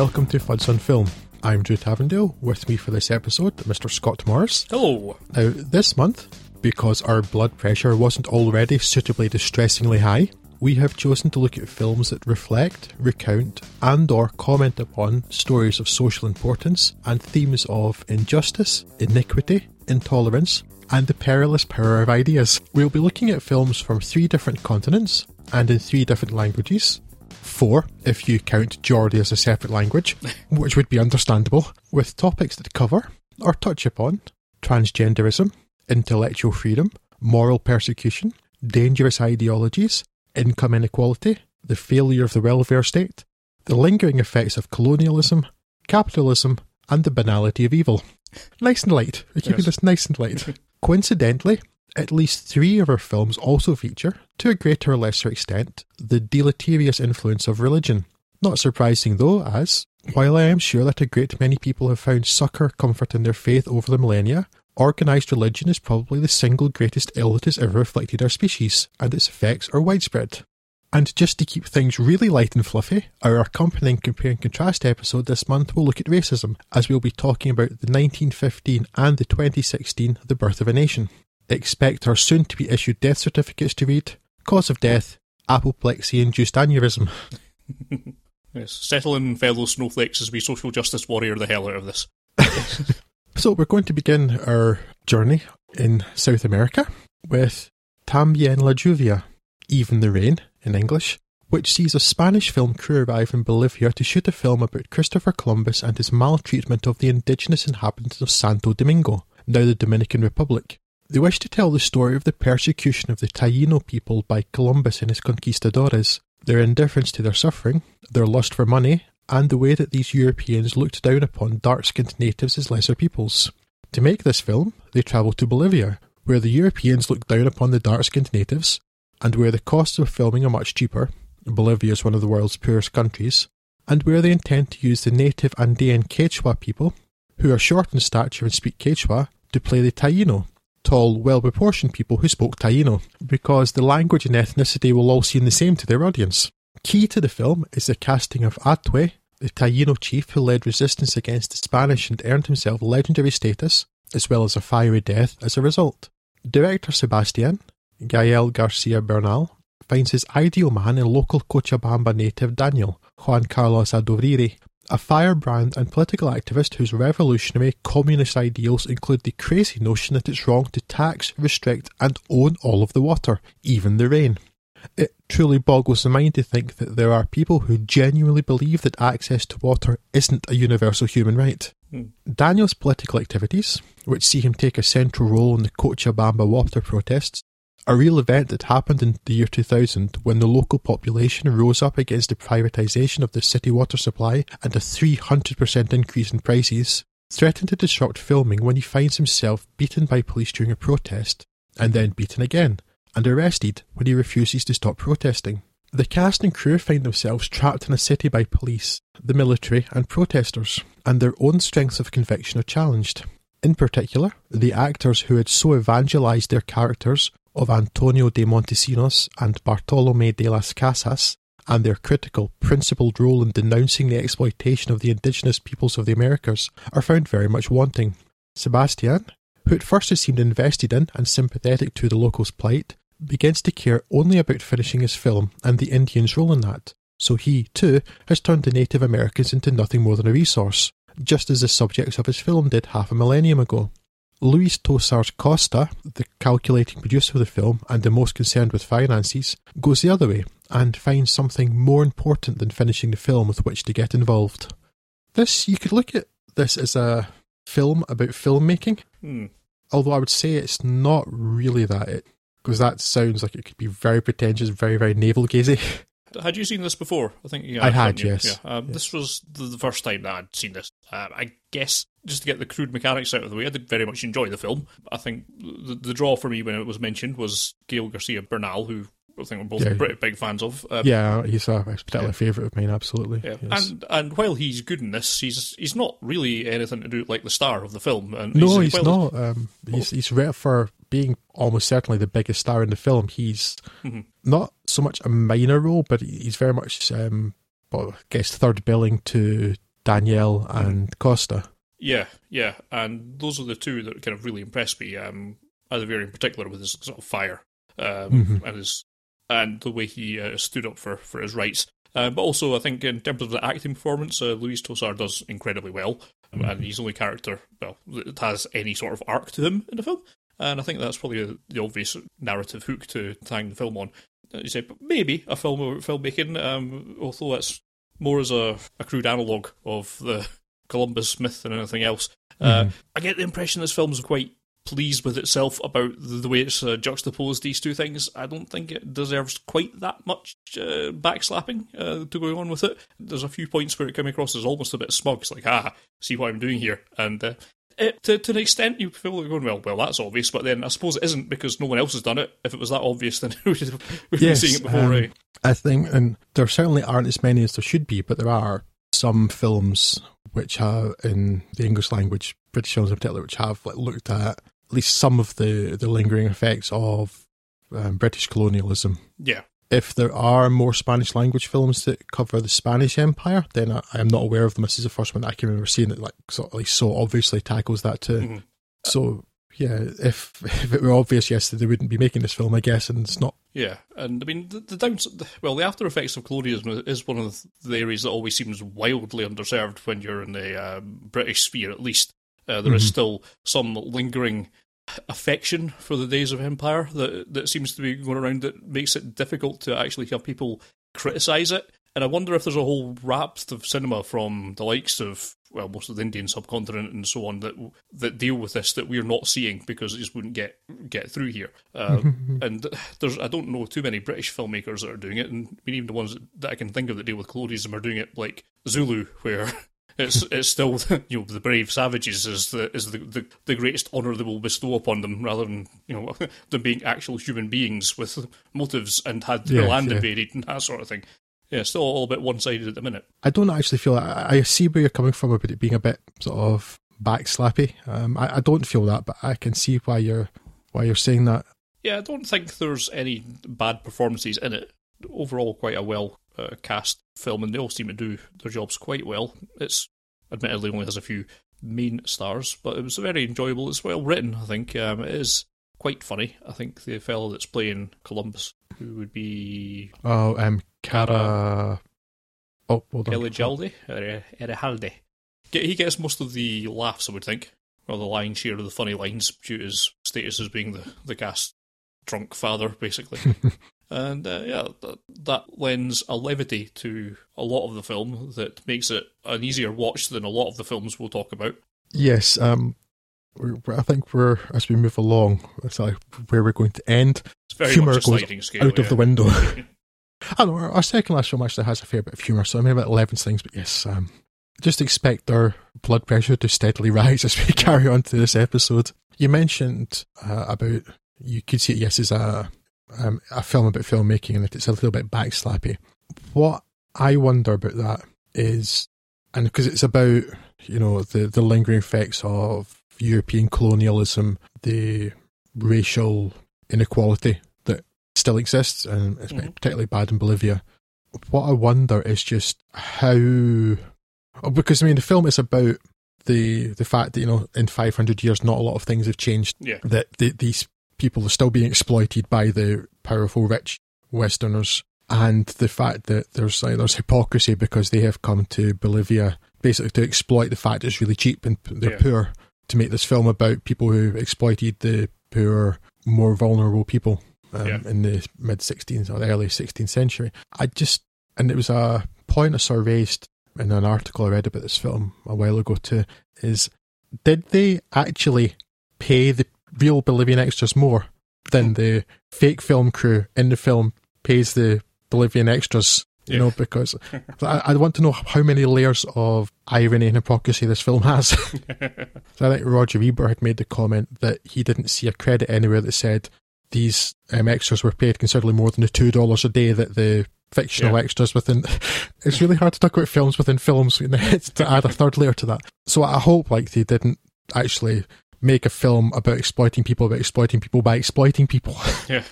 Welcome to Fuds on Film. I'm Drew Tavendale. With me for this episode, Mr. Scott Morris. Hello. Now, this month, because our blood pressure wasn't already suitably distressingly high, we have chosen to look at films that reflect, recount, and or comment upon stories of social importance and themes of injustice, iniquity, intolerance, and the perilous power of ideas. We'll be looking at films from three different continents and in three different languages. Four, if you count Geordie as a separate language, which would be understandable, with topics that cover or touch upon transgenderism, intellectual freedom, moral persecution, dangerous ideologies, income inequality, the failure of the welfare state, the lingering effects of colonialism, capitalism, and the banality of evil. Nice and light. We're keeping Yes. this nice and light. Coincidentally, at least three of our films also feature, to a greater or lesser extent, the deleterious influence of religion. Not surprising though, as, while I am sure that a great many people have found succour comfort in their faith over the millennia, organised religion is probably the single greatest ill that has ever afflicted our species, and its effects are widespread. And just to keep things really light and fluffy, our accompanying compare and contrast episode this month will look at racism, as we'll be talking about the 1915 and the 2016 The Birth of a Nation. Expect our soon to be issued death certificates to read cause of death, apoplexy induced aneurysm. Yes, settling fellow snowflakes as we social justice warrior the hell out of this. So we're going to begin our journey in South America with Tambien la Lluvia, Even the Rain in English, which sees a Spanish film crew arrive in Bolivia to shoot a film about Christopher Columbus and his maltreatment of the indigenous inhabitants of Santo Domingo, now the Dominican Republic. They wish to tell the story of the persecution of the Taino people by Columbus and his conquistadores, their indifference to their suffering, their lust for money, and the way that these Europeans looked down upon dark skinned natives as lesser peoples. To make this film, they travelled to Bolivia, where the Europeans looked down upon the dark skinned natives, and where the costs of filming are much cheaper. Bolivia is one of the world's poorest countries, and where they intend to use the native Andean Quechua people, who are short in stature and speak Quechua, to play the Taino, tall, well proportioned people who spoke Taino, because the language and ethnicity will all seem the same to their audience. Key to the film is the casting of Hatuey, the Taino chief who led resistance against the Spanish and earned himself legendary status, as well as a fiery death as a result. Director Sebastian, Gael Garcia Bernal, finds his ideal man in local Cochabamba native Daniel, Juan Carlos Aduviri, a firebrand and political activist whose revolutionary communist ideals include the crazy notion that it's wrong to tax, restrict, and own all of the water, even the rain. It truly boggles the mind to think that there are people who genuinely believe that access to water isn't a universal human right. Hmm. Daniel's political activities, which see him take a central role in the Cochabamba water protests, a real event that happened in the year 2000 when the local population rose up against the privatisation of the city water supply and a 300% increase in prices, threatened to disrupt filming when he finds himself beaten by police during a protest, and then beaten again, and arrested when he refuses to stop protesting. The cast and crew find themselves trapped in a city by police, the military, and protesters, and their own strengths of conviction are challenged. In particular, the actors who had so evangelized their characters of Antonio de Montesinos and Bartolome de las Casas, and their critical, principled role in denouncing the exploitation of the indigenous peoples of the Americas, are found very much wanting. Sebastian, who at first has seemed invested in and sympathetic to the locals' plight, begins to care only about finishing his film and the Indians' role in that. So he, too, has turned the Native Americans into nothing more than a resource, just as the subjects of his film did half a millennium ago. Luis Tosar Costa, the calculating producer of the film and the most concerned with finances, goes the other way and finds something more important than finishing the film with which to get involved. This, you could look at this as a film about filmmaking, Hmm. although I would say it's not really that, because that sounds like it could be very pretentious, very, very navel gazy. Had you seen this before? I think I had, yes. Yeah. Um, This was the, first time that I'd seen this. Uh, I guess just to get the crude mechanics out of the way, I did very much enjoy the film. I think the, the draw for me when it was mentioned was Gael Garcia Bernal, who I think we're both Yeah. pretty big fans of. Um, yeah, he's a particular favourite of mine, absolutely. Yeah. Yes. And and while he's good in this, he's he's not really anything to do like the star of the film. And no, he's, well, not. Um, he's he's for being almost certainly the biggest star in the film. He's Mhm. not so much a minor role, but he's very much um, well, I guess third billing to Danielle and Costa. Yeah, yeah, and those are the two that kind of really impressed me. Um, Aduviri in particular with his sort of fire um, Mhm. and his and the way he uh, stood up for for his rights. Uh, but also, I think in terms of the acting performance, uh, Luis Tosar does incredibly well, Um, and he's the only character well that has any sort of arc to him in the film. And I think that's probably the, the obvious narrative hook to hang the film on. Uh, You say but maybe a film about filmmaking, um, although that's more as a, a crude analogue of the Columbus myth than anything else. Uh, I get the impression this film's quite pleased with itself about the, the way it's uh, juxtaposed these two things. I don't think it deserves quite that much uh, backslapping uh, to go on with it. There's a few points where it came across as almost a bit smug. It's like, ah, see what I'm doing here, and. Uh, it, to, to an extent, you feel like going, well, well, that's obvious, but then I suppose it isn't because no one else has done it. If it was that obvious, then we would have we've been Yes, seeing it before, um, right? I think, and there certainly aren't as many as there should be, but there are some films which have, in the English language, British films in particular, which have like looked at at least some of the, the lingering effects of um, British colonialism. Yeah. If there are more Spanish language films that cover the Spanish Empire, then I, I am not aware of them. This is the first one that I can remember seeing that like sort of like so obviously tackles that too. Mhm. So yeah, if if it were obvious, yes, they wouldn't be making this film, I guess, and it's not. Yeah, and I mean the, the downs. Well, the after effects of colonialism is one of the areas that always seems wildly underserved when you're in the um, British sphere. At least uh, there is Mhm. still some lingering affection for the days of empire that that seems to be going around that makes it difficult to actually have people criticise it. And I wonder if there's a whole raft of cinema from the likes of well, most of the Indian subcontinent and so on that that deal with this that we're not seeing because it just wouldn't get get through here. Uh, and there's I don't know too many British filmmakers that are doing it, and I mean, even the ones that, that I can think of that deal with colonialism are doing it like Zulu, where it's it's still you know the brave savages is the is the, the, the greatest honour they will bestow upon them, rather than you know them being actual human beings with motives and had their Yeah, land yeah. invaded and that sort of thing. Yeah, still all a bit one sided at the minute. I don't actually feel I, I see where you're coming from about it being a bit sort of backslappy. Um, I, I don't feel that, but I can see why you're why you're saying that. Yeah, I don't think there's any bad performances in it. Overall, quite a well uh, cast film, and they all seem to do their jobs quite well. It's admittedly only has a few main stars, but it was very enjoyable. It's well written, I think. Um, it is quite funny. I think the fellow that's playing Columbus, who would be Oh, um, Karra. Oh, hold on. Elijalde, or Erihalde. Get- He gets most of the laughs, I would think, or the lion's share of the funny lines due to his status as being the, the cast drunk father, basically. and uh, yeah, that, that lends a levity to a lot of the film that makes it an easier watch than a lot of the films we'll talk about. Yes. Um, I think we're as we move along, it's like where we're going to end. It's very Humour much a goes scale. out of the window. I don't know. Our, second last film actually has a fair bit of humour, so I mean about eleven things. But yes, um, just expect our blood pressure to steadily rise as we carry on to this episode. You mentioned uh, about you could see it yes as a um, a film about filmmaking and it's a little bit backslappy. What I wonder about that is, and because it's about you know the the lingering effects of European colonialism, the racial inequality that still exists, and it's Mhm. particularly bad in Bolivia. What I wonder is just how, oh, because I mean the film is about the the fact that you know in 500 years not a lot of things have changed Yeah. that the, these people are still being exploited by the powerful rich Westerners, and the fact that there's like, there's hypocrisy because they have come to Bolivia basically to exploit the fact it's really cheap and they're Yeah. poor to make this film about people who exploited the poor, more vulnerable people um, Yeah. in the mid 16th or the early 16th century. I just and it was a point I of raised in an article I read about this film a while ago too. Is did they actually pay the real Bolivian extras more than the fake film crew in the film pays the Bolivian extras? You Yeah. know, because I, I want to know how many layers of irony and hypocrisy this film has. so I think Roger Ebert had made the comment that he didn't see a credit anywhere that said these um, extras were paid considerably more than the two dollars a day that the fictional Yeah. extras within. It's really hard to talk about films within films to add a third layer to that. So I hope like they didn't actually make a film about exploiting people about exploiting people by exploiting people. Yeah.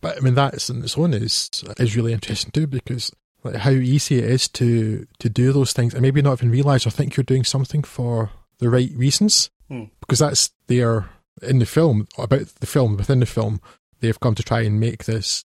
but I mean that's in its own is is really interesting too because like how easy it is to to do those things and maybe not even realize or think you're doing something for the right reasons Hmm. because that's their in the film about the film within the film they've come to try and make this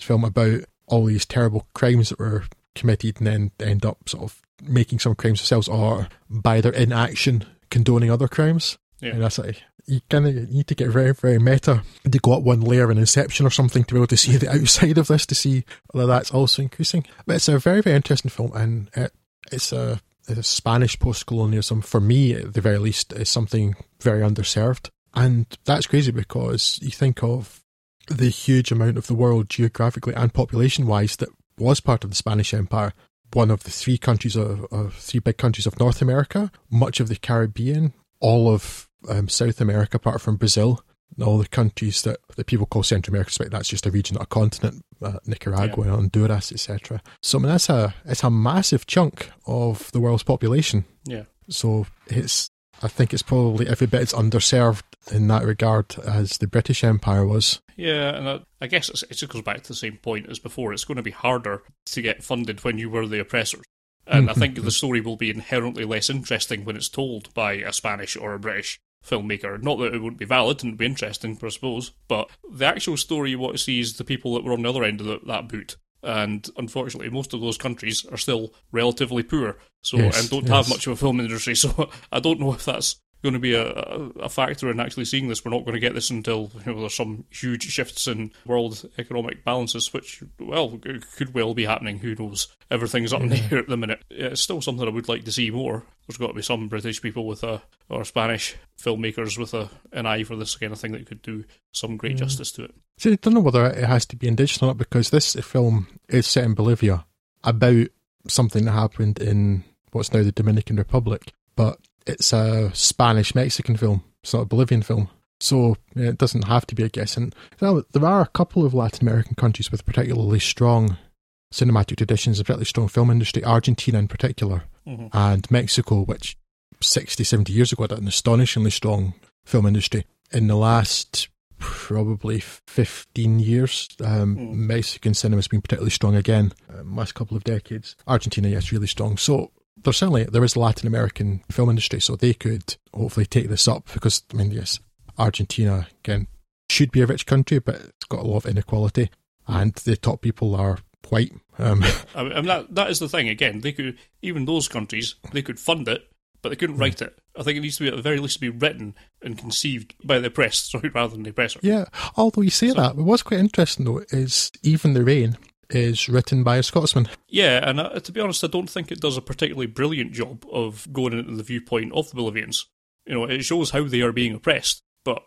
film about all these terrible crimes that were committed and then end up sort of making some crimes themselves or by their inaction condoning other crimes Yeah. and that's like you kind of need to get very very meta. To go up one layer in Inception or something to be able to see the outside of this to see whether that's also increasing. But it's a very very interesting film and it, it's a a Spanish post-colonialism. For me at the very least is something very underserved. And that's crazy because you think of the huge amount of the world geographically and population wise that was part of the Spanish Empire. One of the three countries of, of three big countries of North America much of the Caribbean all of um, South America apart from Brazil and all the countries that, that people call Central America, but that's just a region, not a continent, uh, Nicaragua, Honduras, etc. So I mean, that's a it's a massive chunk of the world's population. Yeah. So it's I think it's probably every bit as underserved in that regard as the British Empire was. Yeah, and I, I guess it's, it just goes back to the same point as before. It's going to be harder to get funded when you were the oppressors. And I think the story will be inherently less interesting when it's told by a Spanish or a British filmmaker. Not that it wouldn't be valid and be interesting, I suppose, but the actual story you want to see is the people that were on the other end of the, that boot. And unfortunately, most of those countries are still relatively poor, so Yes, and don't yes. have much of a film industry. So I don't know if that's going to be a, a factor in actually seeing this. We're not going to get this until you know, there's some huge shifts in world economic balances, which, well, could well be happening. Who knows? Everything's up in the air at the minute. It's still something I would like to see more. There's got to be some British people with a, or Spanish filmmakers with a, an eye for this kind of thing that could do some great mm. justice to it. So I don't know whether it has to be indigenous or not because this film is set in Bolivia about something that happened in what's now the Dominican Republic, but it's a Spanish Mexican film, it's not a Bolivian film. So it doesn't have to be a guess. And well, there are a couple of Latin American countries with particularly strong cinematic traditions, a particularly strong film industry, Argentina in particular, Mhm. and Mexico, which 60, 70 years ago had an astonishingly strong film industry. In the last probably 15 years, um, Mm. Mexican cinema's been particularly strong again, um, last couple of decades. Argentina, yes, really strong. So there's certainly, there is a Latin American film industry, so they could hopefully take this up because, I mean, yes, Argentina, again, should be a rich country, but it's got a lot of inequality, and the top people are white. Um, I mean, that that is the thing. Again, they could even those countries they could fund it, but they couldn't write it. I think it needs to be at the very least to be written and conceived by the oppressed, sorry, rather than the oppressor. Yeah, although you say that, but what's quite interesting though is Even the Rain is written by a Scotsman. Yeah, and uh, to be honest, I don't think it does a particularly brilliant job of going into the viewpoint of the Bolivians. You know, it shows how they are being oppressed, but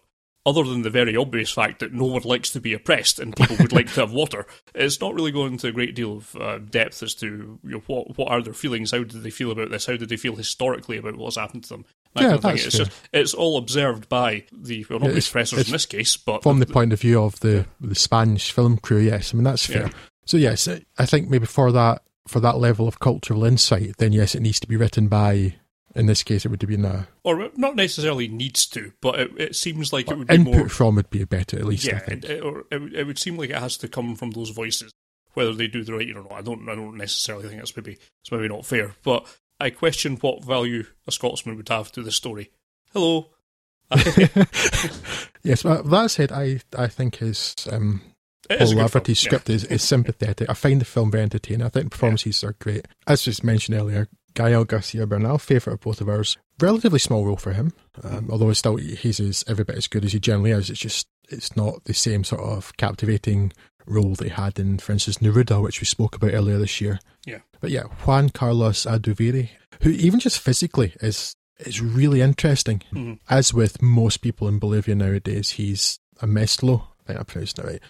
other than the very obvious fact that no one likes to be oppressed and people would like to have water, it's not really going into a great deal of uh, depth as to you know, what what are their feelings, how did they feel about this, how did they feel historically about what's happened to them. That Yeah, kind of that's It's just it's all observed by the well, not the oppressors in this case, but From the point of view of the the Spanish film crew, yes, I mean that's fair. Yeah. So yes, I think maybe for that for that level of cultural insight, then yes, it needs to be written by. In this case, it would have been a or not necessarily needs to, but it, it seems like it would be input more from would be better at least. I yeah, think. it, or it, would- it would seem like it has to come from those voices, whether they do the right or not. I don't, I don't necessarily think that's maybe it's maybe not fair, but I question what value a Scotsman would have to the story. Hello, yes, but that said, I I think his um, Paul is a good Laverty's film, script is, is sympathetic. I find the film very entertaining. I think the performances are great. As just mentioned earlier, Gael Garcia Bernal, favourite of both of ours. Relatively small role for him, um, although it's still he's as, every bit as good as he generally is. It's just it's not the same sort of captivating role that he had in, for instance, Neruda, which we spoke about earlier this year. Yeah. But yeah, Juan Carlos Aduviri, who even just physically is is really interesting. Mhm. As with most people in Bolivia nowadays, he's a mestizo. I think I pronounced that right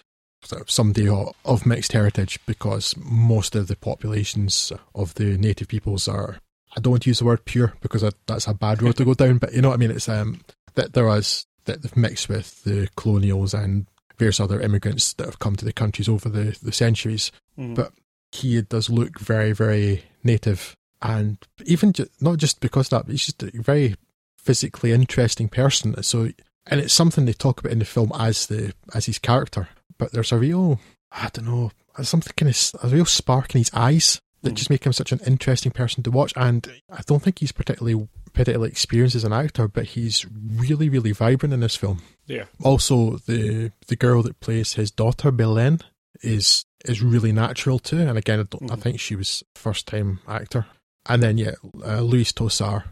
sort of somebody of mixed heritage because most of the populations of the native peoples are I don't want to use the word pure because that, that's a bad road to go down but you know what I mean? It's um that there is that they've mixed with the colonials and various other immigrants that have come to the countries over the, the centuries. Mhm. but he does look very very native and even ju- not just because of that but he's just a very physically interesting person. So and it's something they talk about in the film as the as his character but there's a real I don't know something kind of a real spark in his eyes that Mm. just make him such an interesting person to watch. And I don't think he's particularly particularly experienced as an actor, but he's really really vibrant in this film. Yeah. Also, the the girl that plays his daughter Belen is is really natural too. And again, I, don't, I Mhm. think she was first time actor. And then yeah, uh, Luis Tosar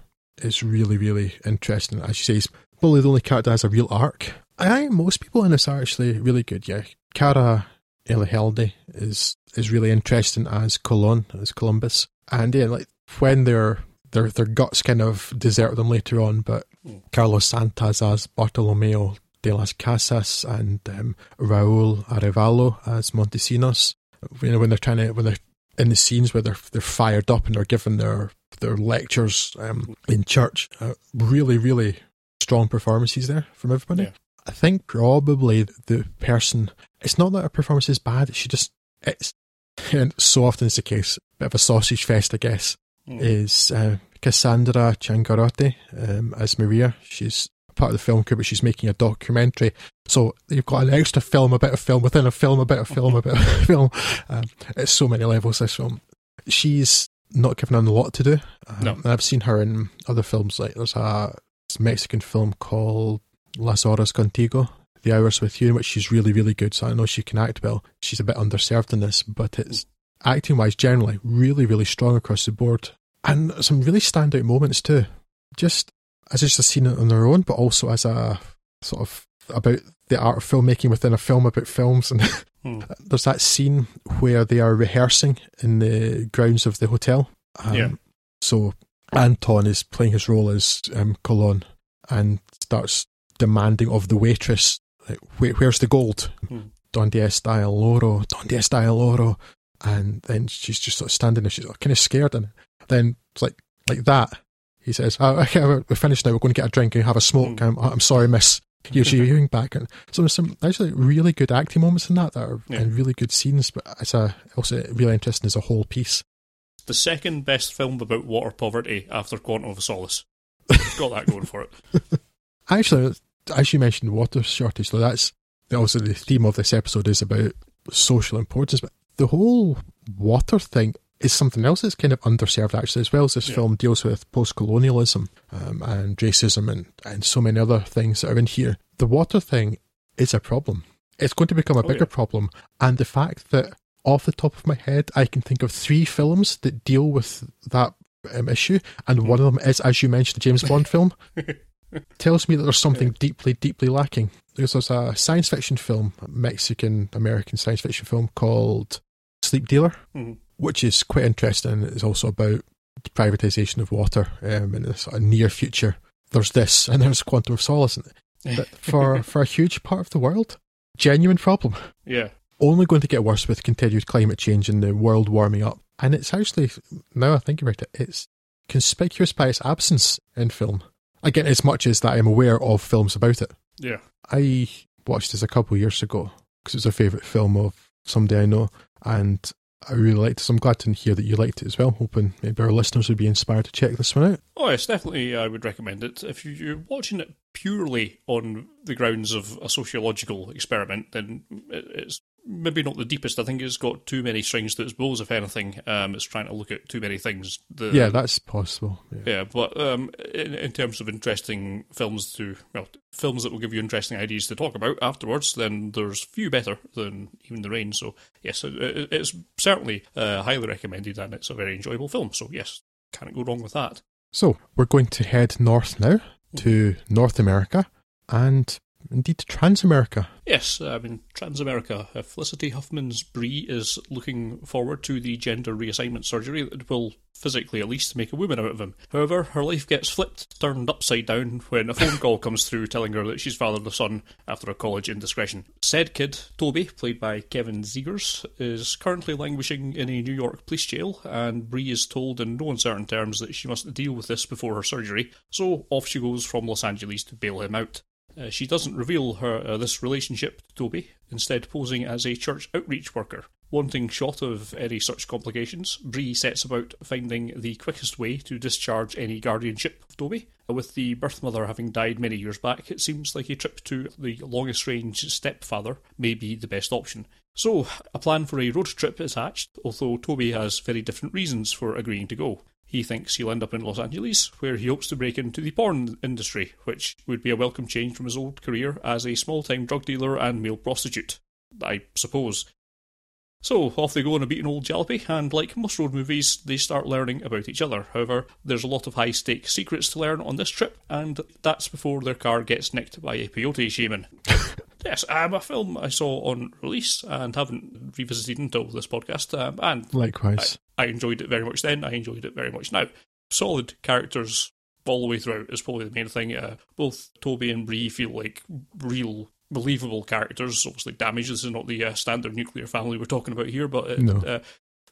is really really interesting. As you say, he's probably the only character that has a real arc. I think most people in this are actually really good. Yeah, Karra Elejalde is is really interesting as Colon as Columbus, and yeah, like when their their their guts kind of desert them later on, but Mm. Carlos Santos as Bartolomeo de las Casas and um, Raúl Arevalo as Montesinos. You know when they're trying to when they're in the scenes where they're they're fired up and they're given their their lectures um, in church. Uh, really, really strong performances there from everybody. Yeah. I think probably the person. It's not that her performance is bad. She just it's and so often it's the case. Bit of a sausage fest, I guess. Mm. Is uh, Cassandra Ciangherotti um, as Maria? She's part of the film crew, but she's making a documentary. So you've got an extra film, a bit of film within a film, a bit of film, a bit of film. Um, it's so many levels. This film. She's not given a lot to do. Um, No. I've seen her in other films. Like there's a Mexican film called Las Horas Contigo, The Hours with You, in which she's really, really good. So I know she can act well. She's a bit underserved in this, but it's acting wise, generally, really, really strong across the board. And some really standout moments too. Just as just a scene on their own, but also as a sort of about the art of filmmaking within a film about films. And Hmm. there's that scene where they are rehearsing in the grounds of the hotel. Um, Yeah. So Anton is playing his role as um, Colon and starts demanding of the waitress, like, Where, where's the gold? Hmm. Donde está el oro? Donde está el oro? And then she's just sort of standing there, she's kind of scared. And then it's like, like that. He says, oh, okay, we're finished now. We're going to get a drink and have a smoke. Hmm. I'm, I'm sorry, miss. You're hearing back. And so there's some actually really good acting moments in that, that are, Yeah. and really good scenes. But it's a, also really interesting as a whole piece. The second best film about water poverty after Quantum of Solace. Got that going for it. Actually, as you mentioned, water shortage. So that's also the theme of this episode is about social importance. But the whole water thing is something else that's kind of underserved actually, as well as this Yeah. film deals with post-colonialism um, and racism and, and so many other things that are in here. The water thing is a problem. It's going to become a Oh, bigger yeah. problem. And the fact that off the top of my head, I can think of three films that deal with that um, issue, and one of them is, as you mentioned, the James Bond film tells me that there's something deeply, deeply lacking. There's, there's a science fiction film, Mexican American science fiction film called Sleep Dealer, Mhm. which is quite interesting. It's also about the privatization of water um, in a sort of near future. There's this, and there's Quantum of Solace. But for, for a huge part of the world, genuine problem. yeah. Only going to get worse with continued climate change and the world warming up. And it's actually, now I think about it, it's conspicuous by its absence in film. Again, as much as that I'm aware of films about it. Yeah. I watched this a couple of years ago because it was a favourite film of somebody I know, and I really liked it. So I'm glad to hear that you liked it as well. Hoping maybe our listeners would be inspired to check this one out. Oh, yes, definitely. I would recommend it. If you- you're watching it purely on the grounds of a sociological experiment, then it's maybe not the deepest. I think it's got too many strings to its bows. If anything, um, it's trying to look at too many things. The, Yeah, that's possible. Yeah. yeah. But um, in, in terms of interesting films to well, films that will give you interesting ideas to talk about afterwards, then there's few better than even The Rain. So yes, it, it- it's certainly uh, highly recommended, and it's a very enjoyable film. So yes, can't go wrong with that. So we're going to head north now to North America and indeed Transamerica. Yes, I mean, Transamerica. Uh, Felicity Huffman's Bree is looking forward to the gender reassignment surgery that will, physically at least, make a woman out of him. However, her life gets flipped, turned upside down, when a phone call comes through telling her that she's fathered a son after a college indiscretion. Said kid, Toby, played by Kevin Zegers, is currently languishing in a New York police jail, and Bree is told in no uncertain terms that she must deal with this before her surgery, so off she goes from Los Angeles to bail him out. Uh, she doesn't reveal her uh, this relationship to Toby, instead posing as a church outreach worker. Wanting shot of any such complications, Bree sets about finding the quickest way to discharge any guardianship of Toby. With the birth mother having died many years back, it seems like a trip to the longest range stepfather may be the best option. So, a plan for a road trip is hatched, although Toby has very different reasons for agreeing to go. He thinks he'll end up in Los Angeles, where he hopes to break into the porn industry, which would be a welcome change from his old career as a small time drug dealer and male prostitute. I suppose. So, off they go on a beaten old jalopy, and like most road movies, they start learning about each other. However, there's a lot of high stake secrets to learn on this trip, and that's before their car gets nicked by a peyote shaman. yes, um, a film I saw on release and haven't revisited until this podcast, um, and Likewise. I, enjoyed it very much then, I enjoyed it very much now. Solid characters all the way throughout is probably the main thing. Uh, both Toby and Bree feel like real believable characters. Obviously, Damage this is not the uh, standard nuclear family we're talking about here, but it, No. uh,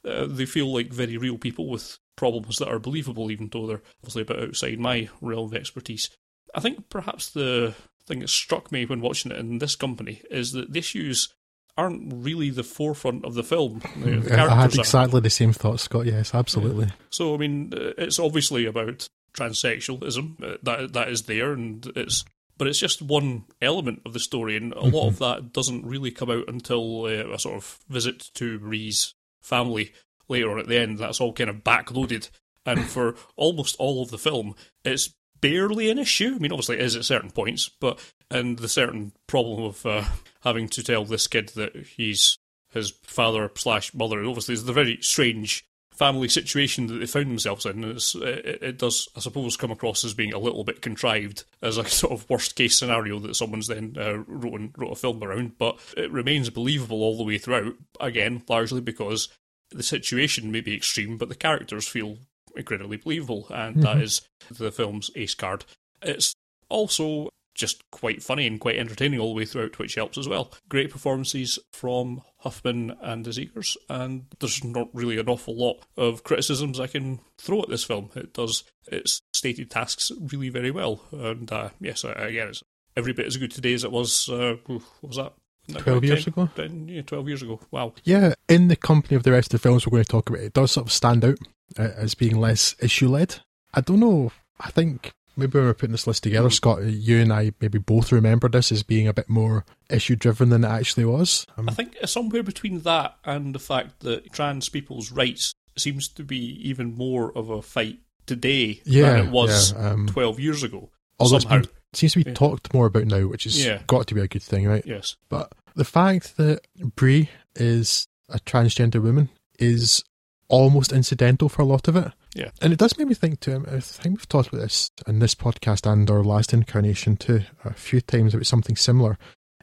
uh, they feel like very real people with problems that are believable, even though they're obviously a bit outside my realm of expertise. I think perhaps the thing that struck me when watching it in this company is that the issues aren't really the forefront of the film. The, I had characters are. exactly the same thought, Scott. Yes, absolutely. So I mean, uh, it's obviously about transsexualism uh, that that is there, and it's but it's just one element of the story, and a lot of that doesn't really come out until uh, a sort of visit to Marie's family later on at the end. That's all kind of backloaded, and for almost all of the film, it's barely an issue. I mean, obviously it is at certain points, but and the certain problem of uh, having to tell this kid that he's his father slash mother. Obviously, is the very strange family situation that they found themselves in. It's, it, it does, I suppose, come across as being a little bit contrived as a sort of worst case scenario that someone's then uh, wrote, and, wrote a film around. But it remains believable all the way throughout. Again, largely because the situation may be extreme, but the characters feel incredibly believable, and that is the film's ace card. It's also just quite funny and quite entertaining all the way throughout, which helps as well. Great performances from Huffman and the Zegers, and there's not really an awful lot of criticisms I can throw at this film. It does its stated tasks really very well, and uh, yes, again, it's every bit as good today as it was. Uh, what was that? 12 years 10? ago? 10, yeah, twelve years ago. Wow. Yeah, in the company of the rest of the films we're going to talk about, it does sort of stand out as being less issue led. I don't know. I think maybe when we're putting this list together, Scott, you and I maybe both remember this as being a bit more issue driven than it actually was. Um, I think somewhere between that and the fact that trans people's rights seems to be even more of a fight today Yeah, than it was yeah, um, 12 years ago. although somehow. been, seems to be Yeah. talked more about now, which has Yeah. got to be a good thing, right? Yes. But the fact that Bree is a transgender woman is almost incidental for a lot of it. Yeah. And it does make me think too. I think we've talked about this in this podcast and our last incarnation too a few times about something similar.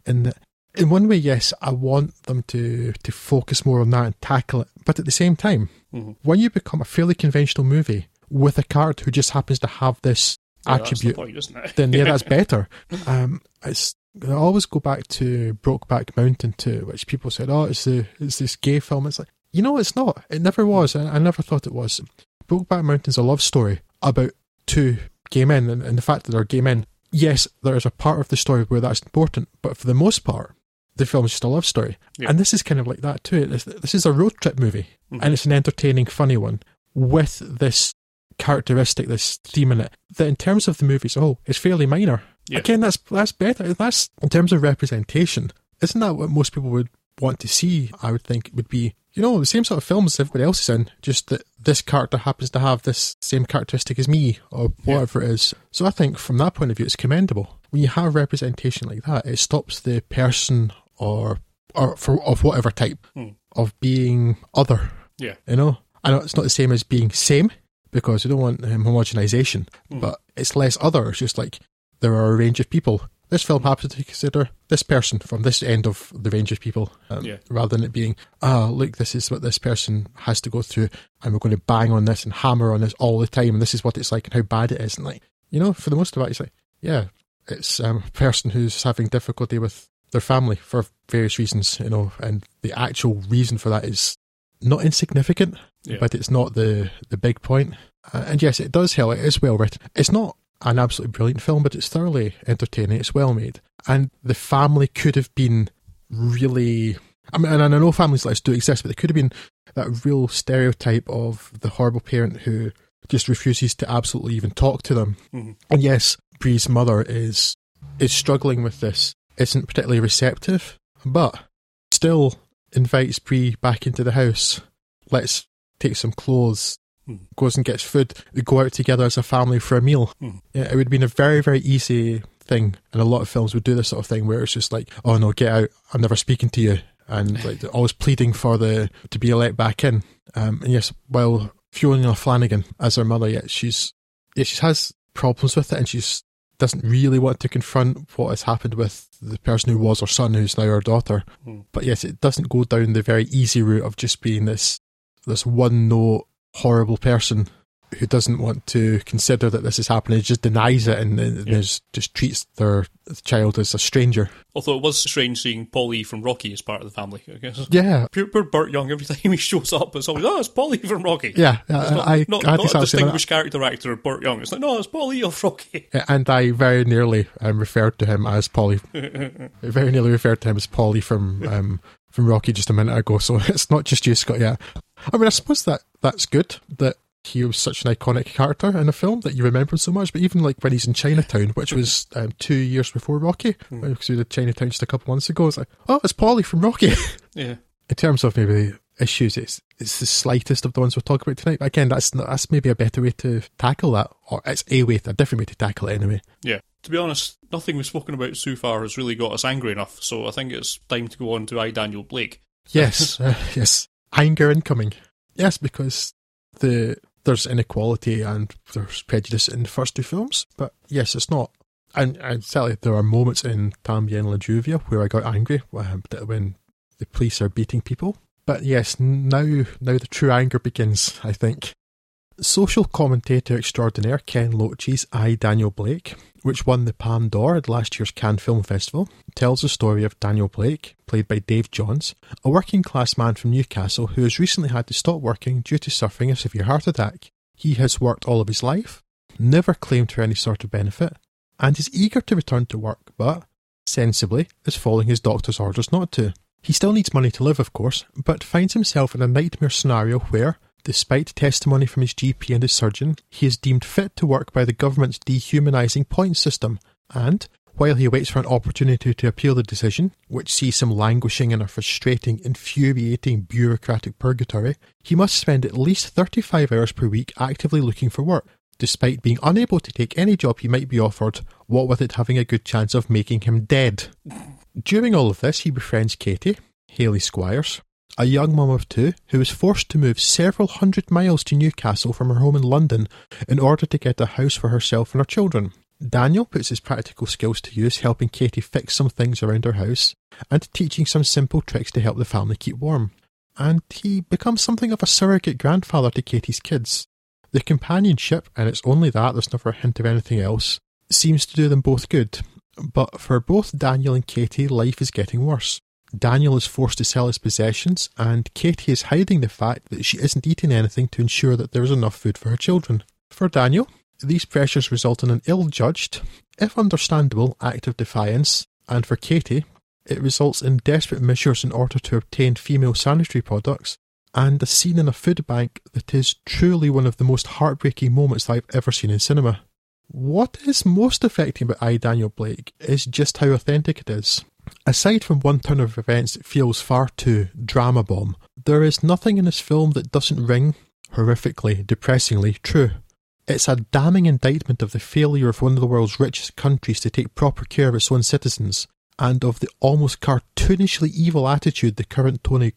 In that, in one way, yes, I want them to to focus more on that and tackle it. But at the same time, Mhm. when you become a fairly conventional movie with a character who just happens to have this Yeah, that's the attribute point, then yeah, that's better. Um, it's I always go back to Brokeback Mountain too, which people said, "Oh, it's the it's this gay film." It's like you know, it's not. It never was. I, I never thought it was. Brokeback Mountain's a love story about two gay men, and, and the fact that they're gay men. Yes, there is a part of the story where that's important, but for the most part, the film is just a love story. Yeah. And this is kind of like that too. This, this is a road trip movie, Mhm. and it's an entertaining, funny one with this characteristic, this theme in it. That in terms of the movie as a whole, is fairly minor. Yeah. Again, that's that's better. That's in terms of representation. Isn't that what most people would want to see? I would think would be you know the same sort of films everybody else is in. Just that this character happens to have this same characteristic as me, or whatever it is. So I think from that point of view, it's commendable. When you have representation like that, it stops the person or or for of whatever type Hmm. of being other. Yeah. You know, I know it's not the same as being same because we don't want um, homogenization, Hmm. but it's less other. It's just like there are a range of people. This film happens to consider this person from this end of the range of people, um, Yeah. rather than it being, ah, look, this is what this person has to go through, and we're going to bang on this and hammer on this all the time, and this is what it's like and how bad it is. And like, you know, for the most of it, it's like, yeah, it's um, a person who's having difficulty with their family for various reasons, you know, and the actual reason for that is not insignificant, Yeah. but it's not the the big point. Uh, and yes, it does help. It is well written. It's not an absolutely brilliant film, but it's thoroughly entertaining. It's well made, and the family could have been really I mean, and I know families like this do exist, but it could have been that real stereotype of the horrible parent who just refuses to absolutely even talk to them. Mm-hmm. And yes, Bree's mother is is struggling with this, isn't particularly receptive, but still invites Bree back into the house. Let's take some clothes, Hmm. goes and gets food. They go out together as a family for a meal. Hmm. Yeah, it would have been a very, very easy thing. And a lot of films would do this sort of thing where it's just like, oh no, get out. I'm never speaking to you. And like they're always pleading for the to be let back in. Um, and yes, while Fiona Flanagan as her mother, yet she's yeah, she has problems with it and she's doesn't really want to confront what has happened with the person who was her son, who's now her daughter. Hmm. But yes, it doesn't go down the very easy route of just being this this one note horrible person who doesn't want to consider that this is happening, just denies it and, and Yeah. just, treats their child as a stranger. Although it was strange seeing Paulie from Rocky as part of the family, I guess. Yeah, Poor, poor Burt Young, every time he shows up, it's always, oh, it's Paulie from Rocky. yeah. It's I, not, I, not, I not a distinguished character actor, Burt Young. It's like, no, it's Paulie of Rocky. And I very nearly um, referred to him as Paulie. I very nearly referred to him as Paulie from um, from Rocky just a minute ago. So it's not just you, Scott. Yeah, I mean, I suppose that that's good that he was such an iconic character in a film that you remember him so much. But even like when he's in Chinatown, which was um, two years before Rocky, because we did Chinatown just a couple months ago, it's like, oh, it's Paulie from Rocky. Yeah. in terms of maybe issues, it's it's the slightest of the ones we'll talk about tonight. But again, that's that's maybe a better way to tackle that, or it's a way, a different way to tackle it anyway. Yeah. To be honest, nothing we've spoken about so far has really got us angry enough, so I think it's time to go on to I, Daniel Blake. Yes, uh, yes, anger incoming. Yes, because the there's inequality and there's prejudice in the first two films, but yes, it's not. And, and certainly there are moments in Tambien La Lluvia where I got angry when the police are beating people. But yes, now now the true anger begins. I think. Social commentator extraordinaire Ken Loach's I, Daniel Blake, which won the Palme d'Or at last year's Cannes Film Festival, tells the story of Daniel Blake, played by Dave Johns, a working class man from Newcastle who has recently had to stop working due to suffering a severe heart attack. He has worked all of his life, never claimed for any sort of benefit, and is eager to return to work, but, sensibly, is following his doctor's orders not to. He still needs money to live, of course, but finds himself in a nightmare scenario where, despite testimony from his GP and his surgeon, he is deemed fit to work by the government's dehumanising points system, and, while he waits for an opportunity to appeal the decision, which sees him languishing in a frustrating, infuriating bureaucratic purgatory, he must spend at least 35 hours per week actively looking for work, despite being unable to take any job he might be offered, what with it having a good chance of making him dead. During all of this, he befriends Katie, Hayley Squires, a young mum of two who was forced to move several hundred miles to Newcastle from her home in London in order to get a house for herself and her children. Daniel puts his practical skills to use helping Katie fix some things around her house and teaching some simple tricks to help the family keep warm. And he becomes something of a surrogate grandfather to Katie's kids. The companionship, and it's only that, there's never a hint of anything else, seems to do them both good. But for both Daniel and Katie, life is getting worse. Daniel is forced to sell his possessions, and Katie is hiding the fact that she isn't eating anything to ensure that there is enough food for her children. For Daniel, these pressures result in an ill judged, if understandable, act of defiance, and for Katie, it results in desperate measures in order to obtain female sanitary products, and a scene in a food bank that is truly one of the most heartbreaking moments I've ever seen in cinema. What is most affecting about I, Daniel Blake is just how authentic it is. Aside from one turn of events that feels far too drama bomb, there is nothing in this film that doesn't ring, horrifically, depressingly, true. It's a damning indictment of the failure of one of the world's richest countries to take proper care of its own citizens, and of the almost cartoonishly evil attitude the current Tony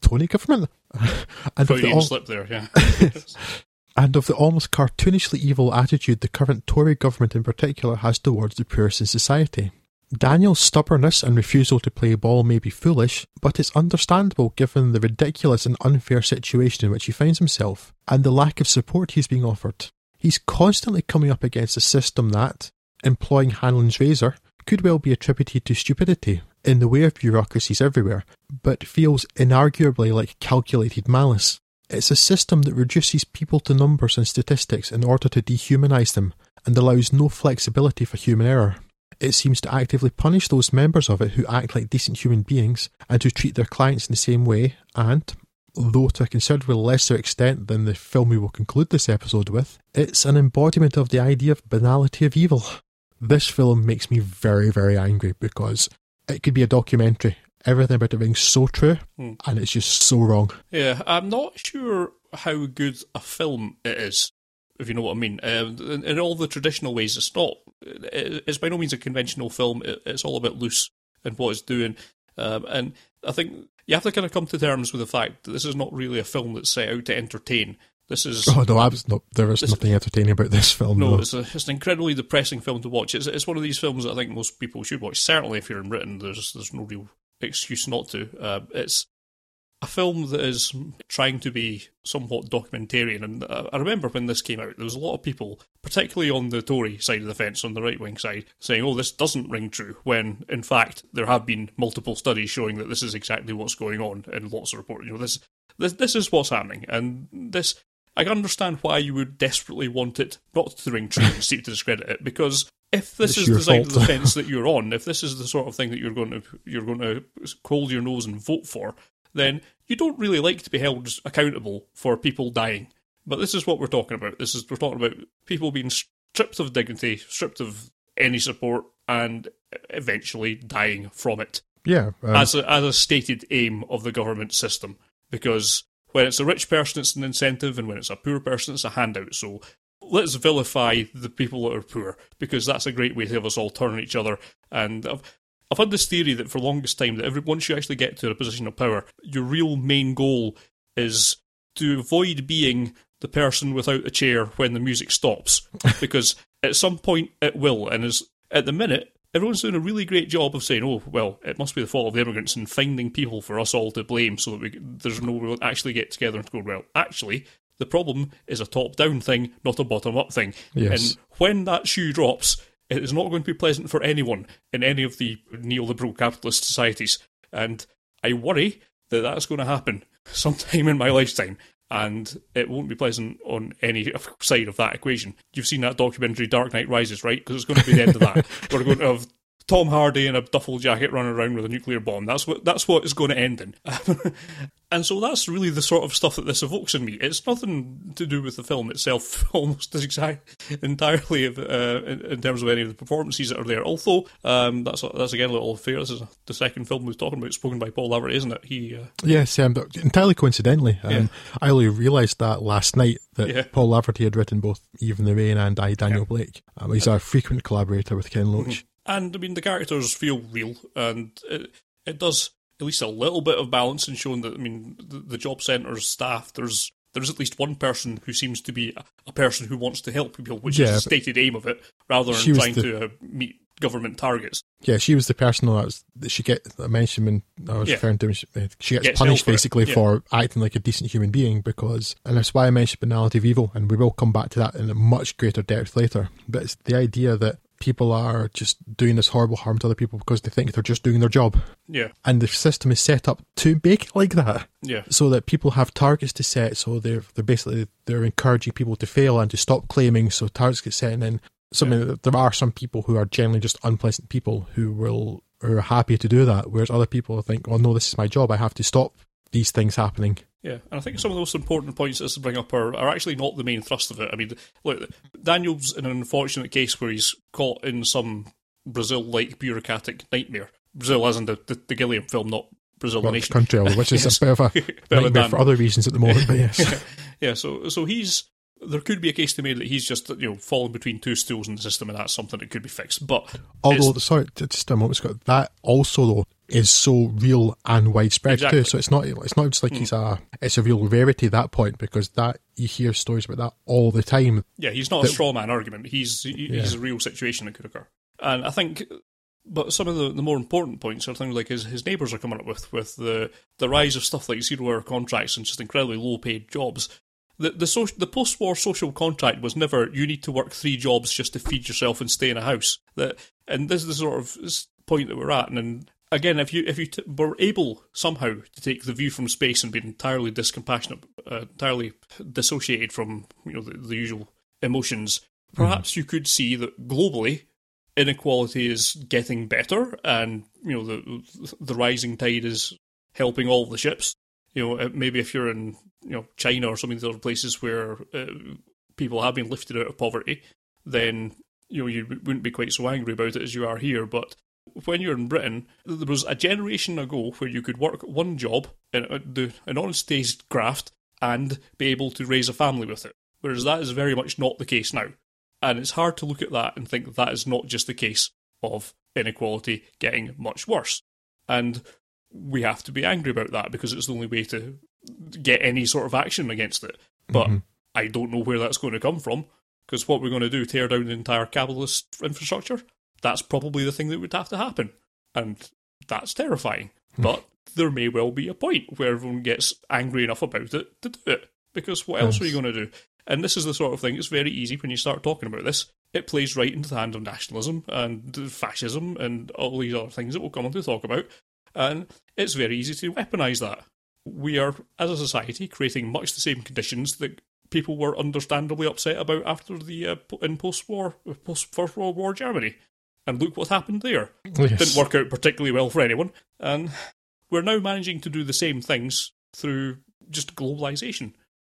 Tony government and of, the al- slip there, yeah. and of the almost cartoonishly evil attitude the current Tory government in particular has towards the poorest in society. Daniel's stubbornness and refusal to play ball may be foolish, but it's understandable given the ridiculous and unfair situation in which he finds himself, and the lack of support he's being offered. He's constantly coming up against a system that, employing Hanlon's razor, could well be attributed to stupidity in the way of bureaucracies everywhere, but feels inarguably like calculated malice. It's a system that reduces people to numbers and statistics in order to dehumanise them and allows no flexibility for human error. It seems to actively punish those members of it who act like decent human beings and who treat their clients in the same way, and, though to a considerably lesser extent than the film we will conclude this episode with, it's an embodiment of the idea of banality of evil. This film makes me very, very angry because it could be a documentary. Everything about it being so true, Mm. and it's just so wrong. Yeah, I'm not sure how good a film it is, if you know what I mean. Um, in, in all the traditional ways, it's not. it- It's by no means a conventional film. It, it's all a bit loose in what it's doing, um, and I think you have to kind of come to terms with the fact that this is not really a film that's set out to entertain. This is Oh no, I was not, there is This- nothing entertaining about this film. no, No, it's, a, it's an incredibly depressing film to watch. It's, it's one of these films that I think most people should watch. Certainly, if you're in Britain, there's there's no real excuse not to. Uh, it's a film that is trying to be somewhat documentarian, and I remember when this came out, there was a lot of people, particularly on the Tory side of the fence, on the right wing side, saying, "Oh, this doesn't ring true." When in fact, there have been multiple studies showing that this is exactly what's going on, and lots of reports. You know, this this this is what's happening, and this I can understand why you would desperately want it not to ring true and seek to discredit it, because if this It's is the side of the fence that you're on, if this is the sort of thing that you're going to you're going to hold your nose and vote for, then you don't really like to be held accountable for people dying. But this is what we're talking about. This is we're talking about people being stripped of dignity, stripped of any support, and eventually dying from it yeah, um, as a, as a stated aim of the government system. Because when it's a rich person, it's an incentive, and when it's a poor person, it's a handout. So let's vilify the people that are poor, because that's a great way to have us all turn on each other. And I've I've had this theory that for the longest time that every once you actually get to a position of power, your real main goal is to avoid being the person without a chair when the music stops, because at some point it will. And as at the minute, everyone's doing a really great job of saying, "Oh, well, it must be the fault of the immigrants," and finding people for us all to blame, so that we, there's no we'll actually get together and go, "Well, actually." The problem is a top-down thing, not a bottom-up thing. Yes. And when that shoe drops, it is not going to be pleasant for anyone in any of the neoliberal capitalist societies. And I worry that that's going to happen sometime in my lifetime. And it won't be pleasant on any side of that equation. You've seen that documentary Dark Knight Rises, right? Because it's going to be the end of that. We're going to have Tom Hardy in a duffel jacket running around with a nuclear bomb. That's what that's what it's going to end in. and so that's really the sort of stuff that this evokes in me. It's nothing to do with the film itself, almost as exact entirely of, uh, in, terms of any of the performances that are there. Although um, that's that's again a little fair. This is the second film we're talking about, spoken by Paul Laverty, isn't it? He uh, Yes, um, entirely coincidentally. Um, Yeah. I only realised that last night that Yeah. Paul Laverty had written both Even the Rain and I, Daniel Blake. Um, he's a frequent collaborator with Ken Loach. And I mean, the characters feel real, and it, it does at least a little bit of balance in showing that. I mean, the, the job centre's staff, there's there's at least one person who seems to be a, a person who wants to help people, which Yeah, is the stated aim of it, rather than trying the- to uh, meet government targets. Yeah, she was the person that, was, that she get I mentioned when I was Yeah. referring to. She, uh, she gets Gets punished basically yeah. for acting like a decent human being because, and that's why I mentioned banality of evil, and we will come back to that in a much greater depth later. But it's the idea that people are just doing this horrible harm to other people because they think they're just doing their job, Yeah, and the system is set up to make it like that. yeah, so that people have targets to set. So they're they're basically they're encouraging people to fail and to stop claiming. So targets get set, and then something there are some people who are generally just unpleasant people who will who are happy to do that, whereas other people think, oh no, this is my job. I have to stop these things happening. Yeah. And I think some of the most important points that's to bring up are, are actually not the main thrust of it. I mean, look, Daniel's in an unfortunate case where he's caught in some Brazil-like bureaucratic nightmare. Brazil, as in the, the, the Gilliam film, not Brazil, the Well, nation. country, which is Yes. a bit of a nightmare for other reasons at the moment. But yes, yeah, so so he's there could be a case to be made that he's just you know falling between two stools in the system, and that's something that could be fixed. But although sorry, just a moment, Scott. That also though is so real and widespread Exactly. too. So it's not it's not just like hmm. he's a it's a real rarity at that point because that you hear stories about that all the time. yeah, he's not a straw man argument. He's he, he's Yeah. a real situation that could occur, and I think. But some of the, the more important points are things like his, his neighbours are coming up with, with the, the rise of stuff like zero hour contracts and just incredibly low paid jobs. The the, so, the post war social contract was never you need to work three jobs just to feed yourself and stay in a house. That and this is the sort of point that we're at. And then again, if you if you t- were able somehow to take the view from space and be entirely discompassionate, uh, entirely dissociated from you know the, the usual emotions, perhaps you could see that globally inequality is getting better, and you know the the rising tide is helping all the ships. You know, uh, maybe if you're in you know China or some of these other places where uh, people have been lifted out of poverty, then you know you wouldn't be quite so angry about it as you are here. But when you're in Britain, there was a generation ago where you could work one job and uh, do an honest day's graft and be able to raise a family with it. Whereas that is very much not the case now. And it's hard to look at that and think that is not just the case of inequality getting much worse. And we have to be angry about that because it's the only way to get any sort of action against it. But mm-hmm. I don't know where that's going to come from because what we're going to do, tear down the entire capitalist infrastructure, that's probably the thing that would have to happen. And that's terrifying. Hmm. but there may well be a point where everyone gets angry enough about it to do it. Because what else are you going to do? And this is the sort of thing, it's very easy when you start talking about this. It plays right into the hand of nationalism and fascism and all these other things that we'll come on to talk about. And it's very easy to weaponise that. We are, as a society, creating much the same conditions that people were understandably upset about after the uh, in post-war, post First World War Germany. And look what happened there. Yes. Didn't work out particularly well for anyone. And we're now managing to do the same things through just globalization.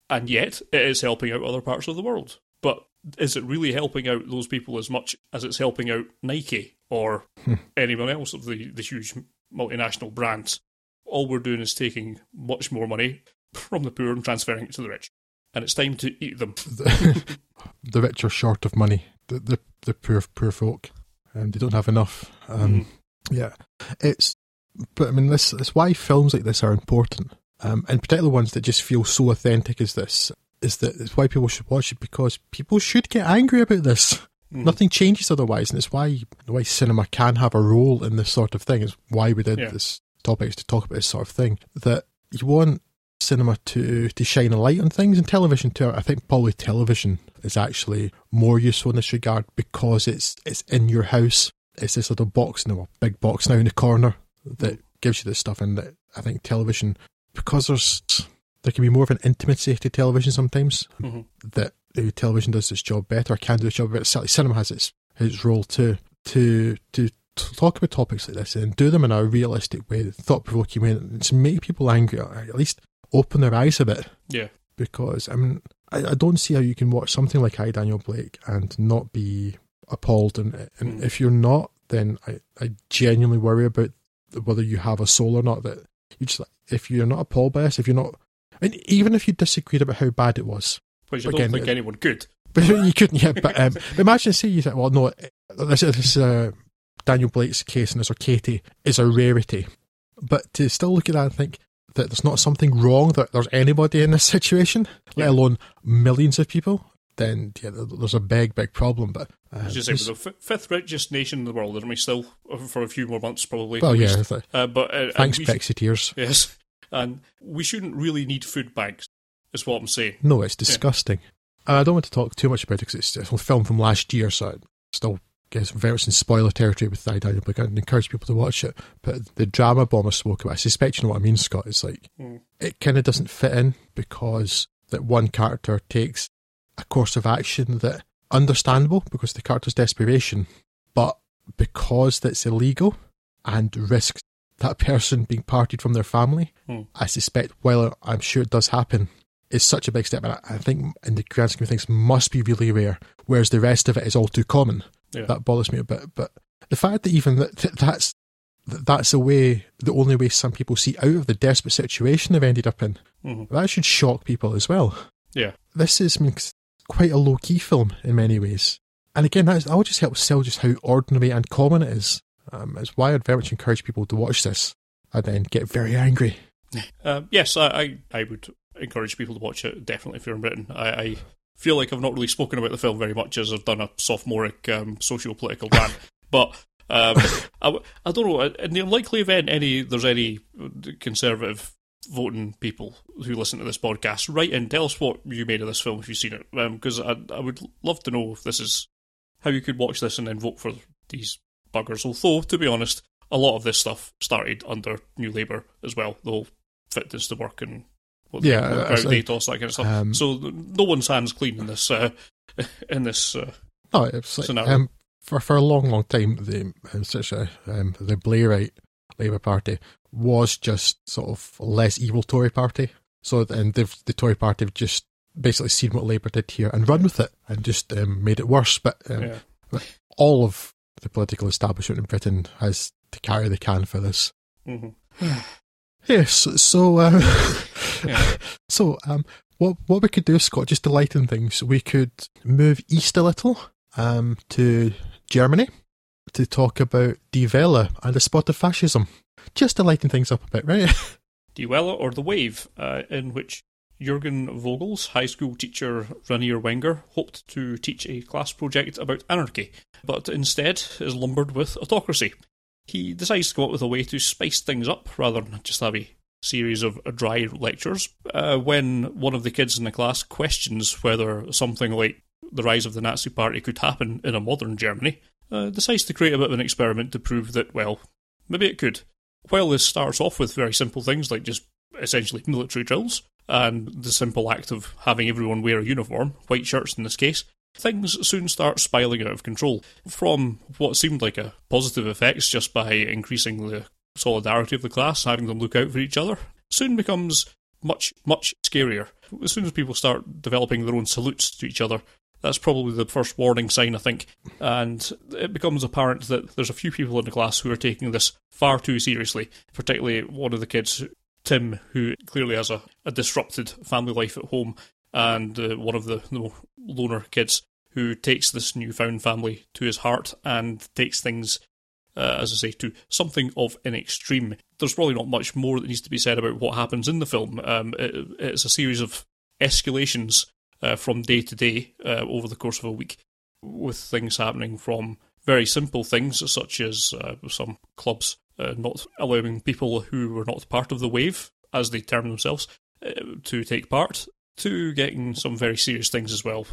And yet, it is helping out other parts of the world. But is it really helping out those people as much as it's helping out Nike or hmm. anyone else of the, the huge multinational brands? All we're doing is taking much more money from the poor and transferring it to the rich. And it's time to eat them. the, the rich are short of money. The, the, the poor, poor folk and they don't have enough. Um, mm. Yeah, it's. But I mean, this is why films like this are important, um, and particularly ones that just feel so authentic as this. Is that it's why people should watch it because people should get angry about this. Mm. Nothing changes otherwise, and it's why why cinema can have a role in this sort of thing. Is why we did yeah. this topic is to talk about this sort of thing. That you want cinema to to shine a light on things and television too. I think probably television is actually more useful in this regard because it's it's in your house. It's this little box now, a big box now in the corner that gives you this stuff. And that I think television because there's there can be more of an intimacy to television sometimes mm-hmm. that the television does its job better, can do its job better. Certainly, cinema has its its role too to to talk about topics like this and do them in a realistic way, thought provoking way, and to make people angry, or at least open their eyes a bit. Yeah. Because, I mean, I, I don't see how you can watch something like I, Daniel Blake, and not be appalled. And, and mm. if you're not, then I, I genuinely worry about whether you have a soul or not. That you just, if you're not appalled by this, if you're not, mean, even if you disagreed about how bad it was, which I don't again, think anyone could. But you couldn't, yeah. But um, imagine, say you think, well, no, this, this uh, Daniel Blake's case and this or Katie is a rarity. But to still look at that and think, that there's not something wrong that there's anybody in this situation, let alone millions of people, then yeah, there's a big, big problem. But uh, as you say, we're the f- fifth richest nation in the world, aren't we? Still for a few more months, probably. Well, yeah. Uh, but uh, thanks, Brexiteers. yes, and we shouldn't really need food banks. Is what I'm saying. No, it's disgusting. Yeah. I don't want to talk too much about it because it's a film from last year, so it still guess very much in spoiler territory with I Daniel Blake. I'd encourage people to watch it. But the drama bomb I spoke about, I suspect you know what I mean, Scott. It's like mm. it kind of doesn't fit in because that one character takes a course of action that understandable because the character's desperation, but because that's illegal and risks that person being parted from their family, mm. I suspect, while I'm sure it does happen, is such a big step. And I think in the grand scheme of things must be really rare, whereas the rest of it is all too common. Yeah. That bothers me a bit. But the fact that even that, that's that's the way, the only way some people see out of the desperate situation they've ended up in, mm-hmm. that should shock people as well. Yeah. This is quite a low key film in many ways. And again, that's, that will just help sell just how ordinary and common it is. Um, it's why I'd very much encourage people to watch this and then get very angry. Um, yes, I, I, I, would encourage people to watch it, definitely, if you're in Britain. I, I feel like I've not really spoken about the film very much as I've done a sophomoric um, socio-political rant. but um, I, I don't know. In the unlikely event any there's any conservative voting people who listen to this podcast, write in, tell us what you made of this film if you've seen it, because um, I, I would love to know if this is how you could watch this and then vote for these buggers. Although, to be honest, a lot of this stuff started under New Labour as well. The whole fitness to work and what yeah, about so, Atos, that kind of stuff. Um, so no one's hands clean in this uh, in this uh, no, it's like, um, for for a long, long time, the um, such a um, the Blairite Labour Party was just sort of less evil Tory party. So and the the Tory party have just basically seen what Labour did here and run with it and just um, made it worse. But, um, Yeah. all of the political establishment in Britain has to carry the can for this. hmm Yes, so uh, Yeah. so um, what what we could do, Scott, just to lighten things, we could move east a little um, to Germany to talk about Die Welle and the spot of fascism, just to lighten things up a bit, right? Die Welle or The Wave, uh, in which Jürgen Vogel's, high school teacher Rainer Wenger, hoped to teach a class project about anarchy, but instead is lumbered with autocracy. He decides to come up with a way to spice things up rather than just have a series of dry lectures. Uh, when one of the kids in the class questions whether something like the rise of the Nazi Party could happen in a modern Germany, uh, decides to create a bit of an experiment to prove that, well, maybe it could. While this starts off with very simple things like just essentially military drills and the simple act of having everyone wear a uniform, white shirts in this case, things soon start spiraling out of control. From what seemed like a positive effects just by increasing the solidarity of the class, having them look out for each other, soon becomes much, much scarier. As soon as people start developing their own salutes to each other, that's probably the first warning sign, I think. And it becomes apparent that there's a few people in the class who are taking this far too seriously, particularly one of the kids, Tim, who clearly has a, a disrupted family life at home, and uh, one of the, the loner kids who takes this newfound family to his heart and takes things uh, as I say, to something of an extreme. There's probably not much more that needs to be said about what happens in the film. Um, it, it's a series of escalations uh, from day to day uh, over the course of a week, with things happening from very simple things such as uh, some clubs uh, not allowing people who were not part of the wave, as they term themselves, uh, to take part, to getting some very serious things as well.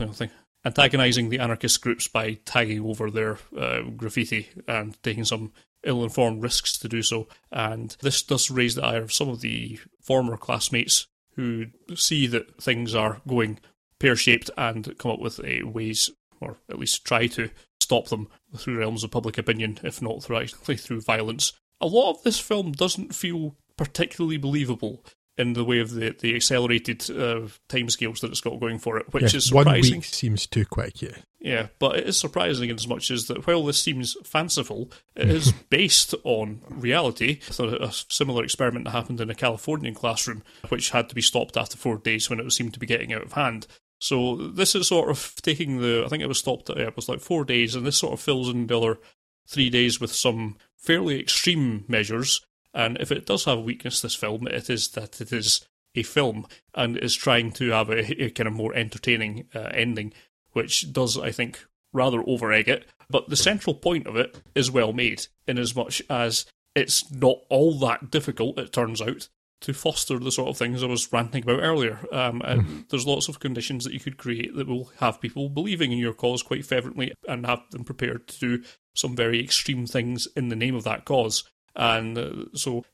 Antagonising the anarchist groups by tagging over their uh, graffiti and taking some ill-informed risks to do so. And this does raise the ire of some of the former classmates who see that things are going pear-shaped and come up with ways, or at least try to stop them through realms of public opinion, if not through actually through violence. A lot of this film doesn't feel particularly believable in the way of the, the accelerated uh, timescales that it's got going for it, which is one surprising. week seems too quick, yeah. Yeah, but it is surprising in as much as that while this seems fanciful, it is based on reality. So a similar experiment that happened in a Californian classroom, which had to be stopped after four days when it seemed to be getting out of hand. So this is sort of taking the. I think it was stopped. At, it was like four days, and this sort of fills in the other three days with some fairly extreme measures. And if it does have a weakness, this film, it is that it is a film and is trying to have a, a kind of more entertaining uh, ending, which does, I think, rather over egg it. But the central point of it is well made, in as much as it's not all that difficult, it turns out, to foster the sort of things I was ranting about earlier. Um, and there's lots of conditions that you could create that will have people believing in your cause quite fervently and have them prepared to do some very extreme things in the name of that cause. And uh, so,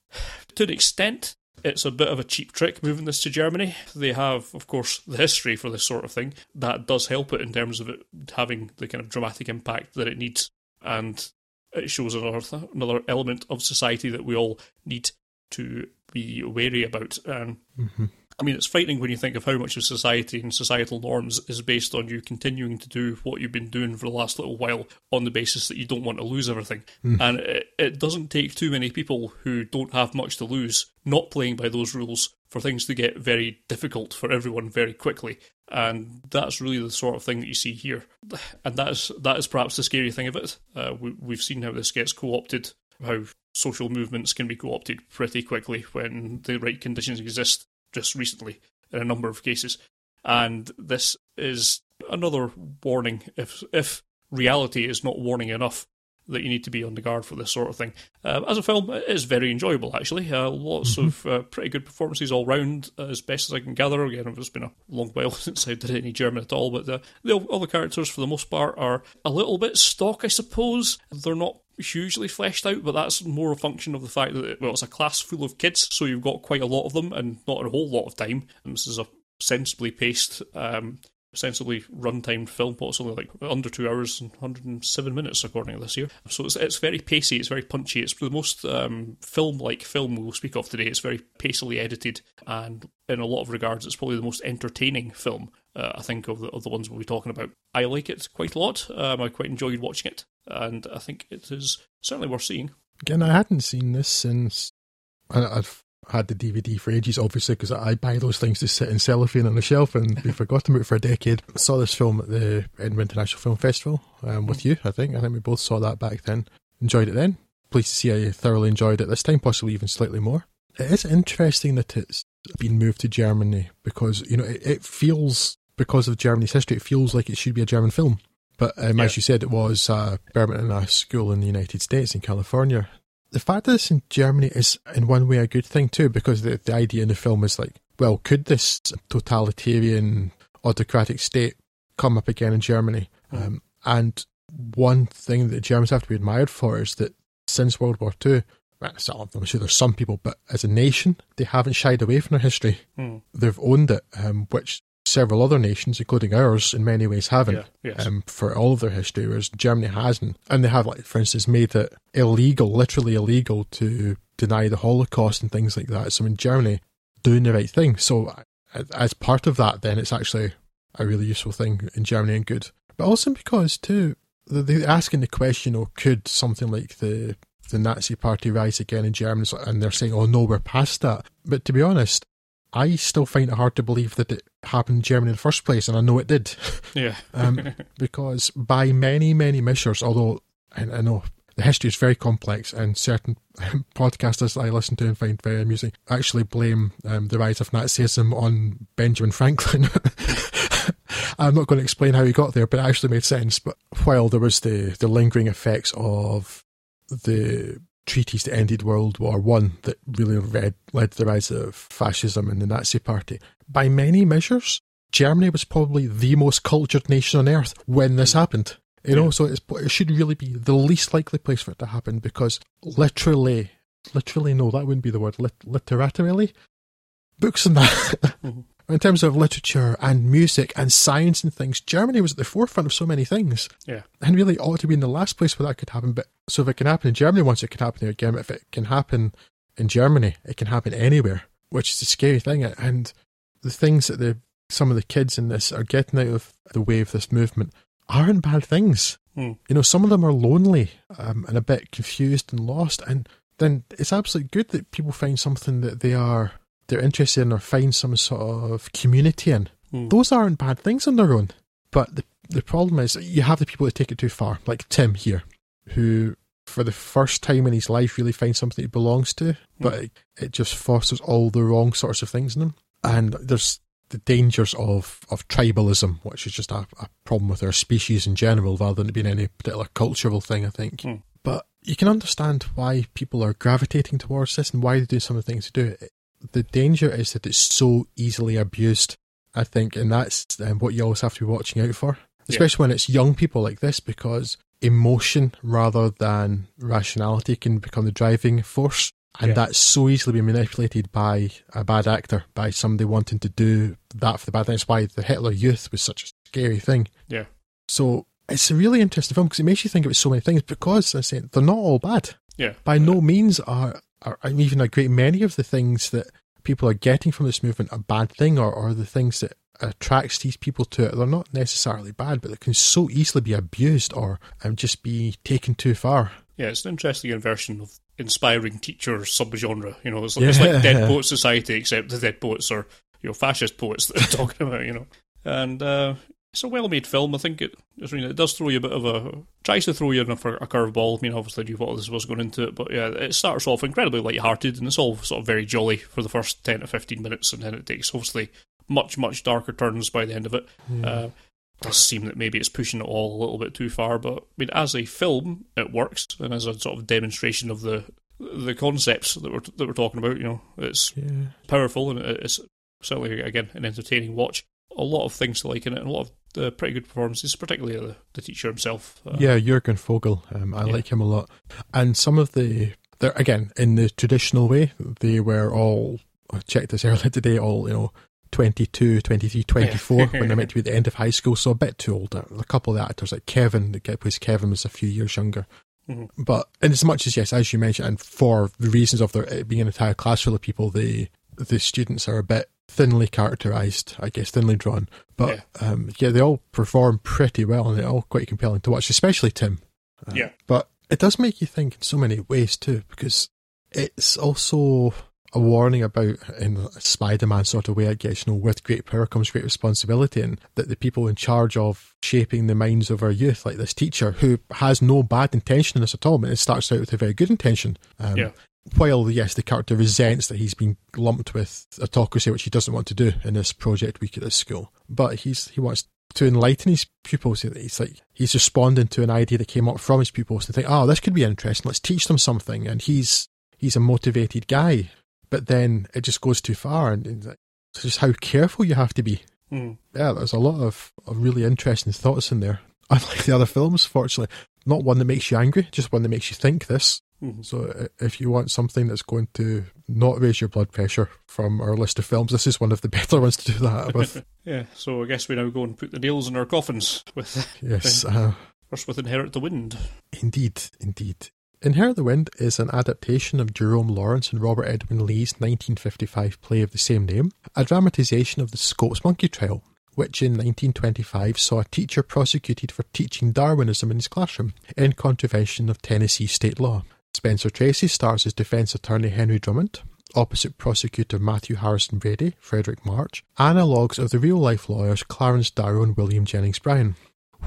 to an extent, it's a bit of a cheap trick moving this to Germany. They have, of course, the history for this sort of thing. That does help it in terms of it having the kind of dramatic impact that it needs. And it shows another, another element of society that we all need to be wary about. And I mean, it's frightening when you think of how much of society and societal norms is based on you continuing to do what you've been doing for the last little while on the basis that you don't want to lose everything. And it, it doesn't take too many people who don't have much to lose not playing by those rules for things to get very difficult for everyone very quickly. And that's really the sort of thing that you see here. And that is, that is perhaps the scary thing of it. Uh, we, we've seen how this gets co opted, how social movements can be co opted pretty quickly when the right conditions exist just recently in a number of cases. And this is another warning if if reality is not warning enough that you need to be on the guard for this sort of thing. Um, as a film, it is very enjoyable actually. Uh, lots of uh, pretty good performances all round, uh, as best as I can gather. Again, it's been a long while since I did any German at all, but uh, the, all the characters for the most part are a little bit stock, I suppose. They're not hugely fleshed out, but that's more a function of the fact that well, it's a class full of kids, so you've got quite a lot of them and not a whole lot of time. And this is a sensibly paced um, sensibly run-timed film, possibly like under two hours and 107 minutes according to this year. So it's it's very pacey, it's very punchy. It's the most um, film-like film we'll speak of today. It's very pacily edited, and in a lot of regards, it's probably the most entertaining film uh, I think of the of the ones we'll be talking about. I like it quite a lot. Um, I quite enjoyed watching it, and I think it is certainly worth seeing. Again, I hadn't seen this since I've had the DVD for ages, obviously, because I buy those things to sit in cellophane on the shelf and we forgotten about it for a decade. I saw this film at the Edinburgh International Film Festival um, with you, I think. I think we both saw that back then. Enjoyed it then. Pleased to see I thoroughly enjoyed it this time, possibly even slightly more. It is interesting that it's been moved to Germany because, you know, it, it feels, because of Germany's history, it feels like it should be a German film. But um, Yeah. as you said, it was uh, Berman in a school in the United States in California the fact that it's in Germany is in one way a good thing too, because the, the idea in the film is like, well, could this totalitarian autocratic state come up again in Germany? Um, and one thing that the Germans have to be admired for is that since World War Two, well, some- I'm sure there's some people, but as a nation, they haven't shied away from their history. Hmm. They've owned it, um, which several other nations, including ours, in many ways haven't Yeah, yes. um, for all of their history, whereas Germany hasn't. And they have, like, for instance, made it illegal, literally illegal, to deny the Holocaust and things like that. So in Germany, doing the right thing. So as part of that, then it's actually a really useful thing in Germany and good. But also because too, they- they're asking the question, oh, could something like the the Nazi Party rise again in Germany? And they're saying, oh no, we're past that. But to be honest, I still find it hard to believe that it happened in Germany in the first place, and I know it did. yeah. um, because by many, many measures, although I, I know the history is very complex and certain podcasters I listen to and find very amusing actually blame um, the rise of Nazism on Benjamin Franklin. I'm not going to explain how he got there, but it actually made sense. But while there was the, the lingering effects of the treaties that ended World War One that really led, led to the rise of fascism and the Nazi Party, by many measures, Germany was probably the most cultured nation on earth when this happened. You know, Yeah. so it's, it should really be the least likely place for it to happen because literally, literally, no, that wouldn't be the word, lit, literally, books and that. Mm-hmm. In terms of literature and music and science and things, Germany was at the forefront of so many things Yeah. and really ought to be in the last place where that could happen. But so if it can happen in Germany once, it can happen here again. If it can happen in Germany, it can happen anywhere, which is a scary thing. And the things that the some of the kids in this are getting out of the way of this movement aren't bad things. Hmm. You know, some of them are lonely um, and a bit confused and lost, and then it's absolutely good that people find something that they are they're interested in or find some sort of community in. Hmm. Those aren't bad things on their own. But the the problem is you have the people that take it too far, like Tim here, who for the first time in his life really finds something he belongs to, but it, it just fosters all the wrong sorts of things in him. And there's the dangers of, of tribalism, which is just a, a problem with our species in general, rather than it being any particular cultural thing, I think. Hmm. But you can understand why people are gravitating towards this and why they do some of the things they do it. The danger is that it's so easily abused, I think, and that's um, what you always have to be watching out for, Yeah. especially when it's young people like this, because emotion rather than rationality can become the driving force. And Yeah. that's so easily be manipulated by a bad actor, by somebody wanting to do that for the bad thing. That's why the Hitler Youth was such a scary thing. Yeah. So it's a really interesting film because it makes you think about so many things because I say they're not all bad. Yeah. By no means are, are and even a great many of the things that people are getting from this movement a bad thing or, or the things that attracts these people to it. They're not necessarily bad, but they can so easily be abused or um, just be taken too far. Yeah, it's an interesting inversion of inspiring teacher subgenre. You know, it's, like it's like Dead Yeah. Poet Society, except the dead poets are you know fascist poets that they're talking about. You know, and uh, it's a well-made film. I think it. I mean, it does throw you a bit of a tries to throw you in a, for a curveball. I mean, obviously, you thought this was going into it, but yeah, it starts off incredibly light-hearted and it's all sort of very jolly for the first ten to fifteen minutes, and then it takes obviously much much darker turns by the end of it. Uh, does seem that maybe it's pushing it all a little bit too far, but I mean, as a film, it works, and as a sort of demonstration of the the concepts that we're that we're talking about, you know, it's Yeah. powerful and it's certainly again an entertaining watch. A lot of things to like in it, and a lot of uh, pretty good performances, particularly the, the teacher himself. Uh, Yeah, Jurgen Vogel. Um, I Yeah. like him a lot. And some of the, they're, again, in the traditional way, they were all, I checked this earlier today, all, you know, 22, 23, 24 when they're meant to be at the end of high school, so a bit too old. A couple of the actors, like Kevin, the guy who plays Kevin, was a few years younger. Mm-hmm. But in as much as yes, as you mentioned, and for the reasons of there it being an entire class full of people, the the students are a bit thinly characterized, I guess, thinly drawn. But Yeah. um, yeah, they all perform pretty well, and they're all quite compelling to watch, especially Tim. Uh, Yeah. But it does make you think in so many ways too, because it's also a warning about, in a Spider-Man sort of way, I guess, you know, with great power comes great responsibility, and that the people in charge of shaping the minds of our youth, like this teacher, who has no bad intention in this at all, but it starts out with a very good intention. Um, Yeah. While, yes, the character resents that he's been lumped with autocracy, which he doesn't want to do in this project week at this school, but he's he wants to enlighten his pupils. He's like he's responding to an idea that came up from his pupils to think, oh, this could be interesting. Let's teach them something. And he's he's a motivated guy, but then it just goes too far, and it's just how careful you have to be. Mm. Yeah, there's a lot of, of really interesting thoughts in there. Unlike the other films, fortunately, not one that makes you angry, just one that makes you think. This. Mhm. So if you want something that's going to not raise your blood pressure from our list of films, this is one of the better ones to do that with. Yeah, so I guess we now go and put the nails in our coffins with yes, uh, first with Inherit the Wind. indeed, indeed. Inherit the Wind is an adaptation of Jerome Lawrence and Robert Edwin Lee's 1955 play of the same name, a dramatisation of the Scopes Monkey Trial, which in 1925 saw a teacher prosecuted for teaching Darwinism in his classroom in contravention of Tennessee state law. Spencer Tracy stars as defence attorney Henry Drummond, opposite prosecutor Matthew Harrison Brady, Fredric March, analogues of the real life lawyers Clarence Darrow and William Jennings Bryan.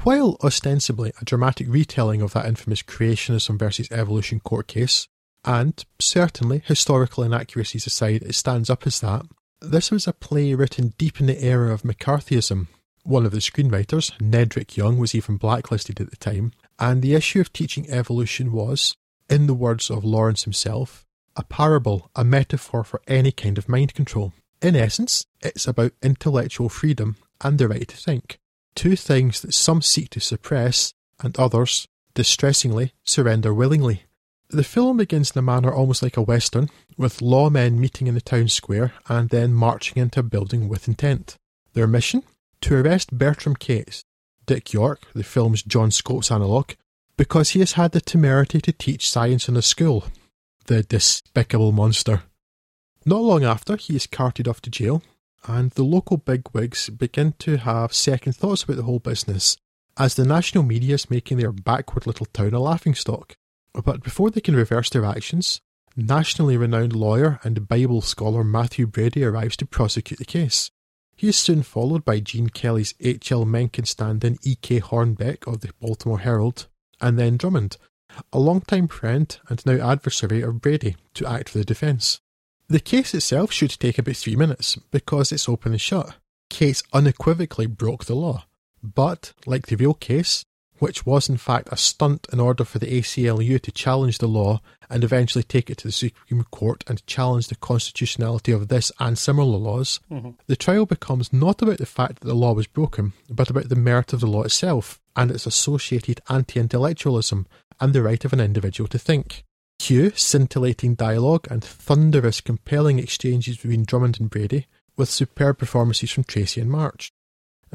While ostensibly a dramatic retelling of that infamous creationism versus evolution court case, and certainly historical inaccuracies aside, it stands up as that, this was a play written deep in the era of McCarthyism. One of the screenwriters, Nedrick Young, was even blacklisted at the time, and the issue of teaching evolution was, in the words of Lawrence himself, a parable, a metaphor for any kind of mind control. In essence, it's about intellectual freedom and the right to think, two things that some seek to suppress and others, distressingly, surrender willingly. The film begins in a manner almost like a western, with lawmen meeting in the town square and then marching into a building with intent. Their mission? To arrest Bertram Cates, Dick York, the film's John Scopes analogue, because he has had the temerity to teach science in a school. The despicable monster. Not long after, he is carted off to jail, and the local bigwigs begin to have second thoughts about the whole business, as the national media is making their backward little town a laughingstock. But before they can reverse their actions, nationally renowned lawyer and Bible scholar Matthew Brady arrives to prosecute the case. He is soon followed by Gene Kelly's H.L. Mencken stand in E.K. Hornbeck of the Baltimore Herald, and then Drummond, a longtime friend and now adversary of Brady, to act for the defence. The case itself should take about three minutes because it's open and shut. Case unequivocally broke the law. But, like the real case, which was in fact a stunt in order for the ACLU to challenge the law and eventually take it to the Supreme Court and challenge the constitutionality of this and similar laws, mm-hmm. the trial becomes not about the fact that the law was broken, but about the merit of the law itself and its associated anti intellectualism and the right of an individual to think. Cue scintillating dialogue and thunderous, compelling exchanges between Drummond and Brady, with superb performances from Tracy and March.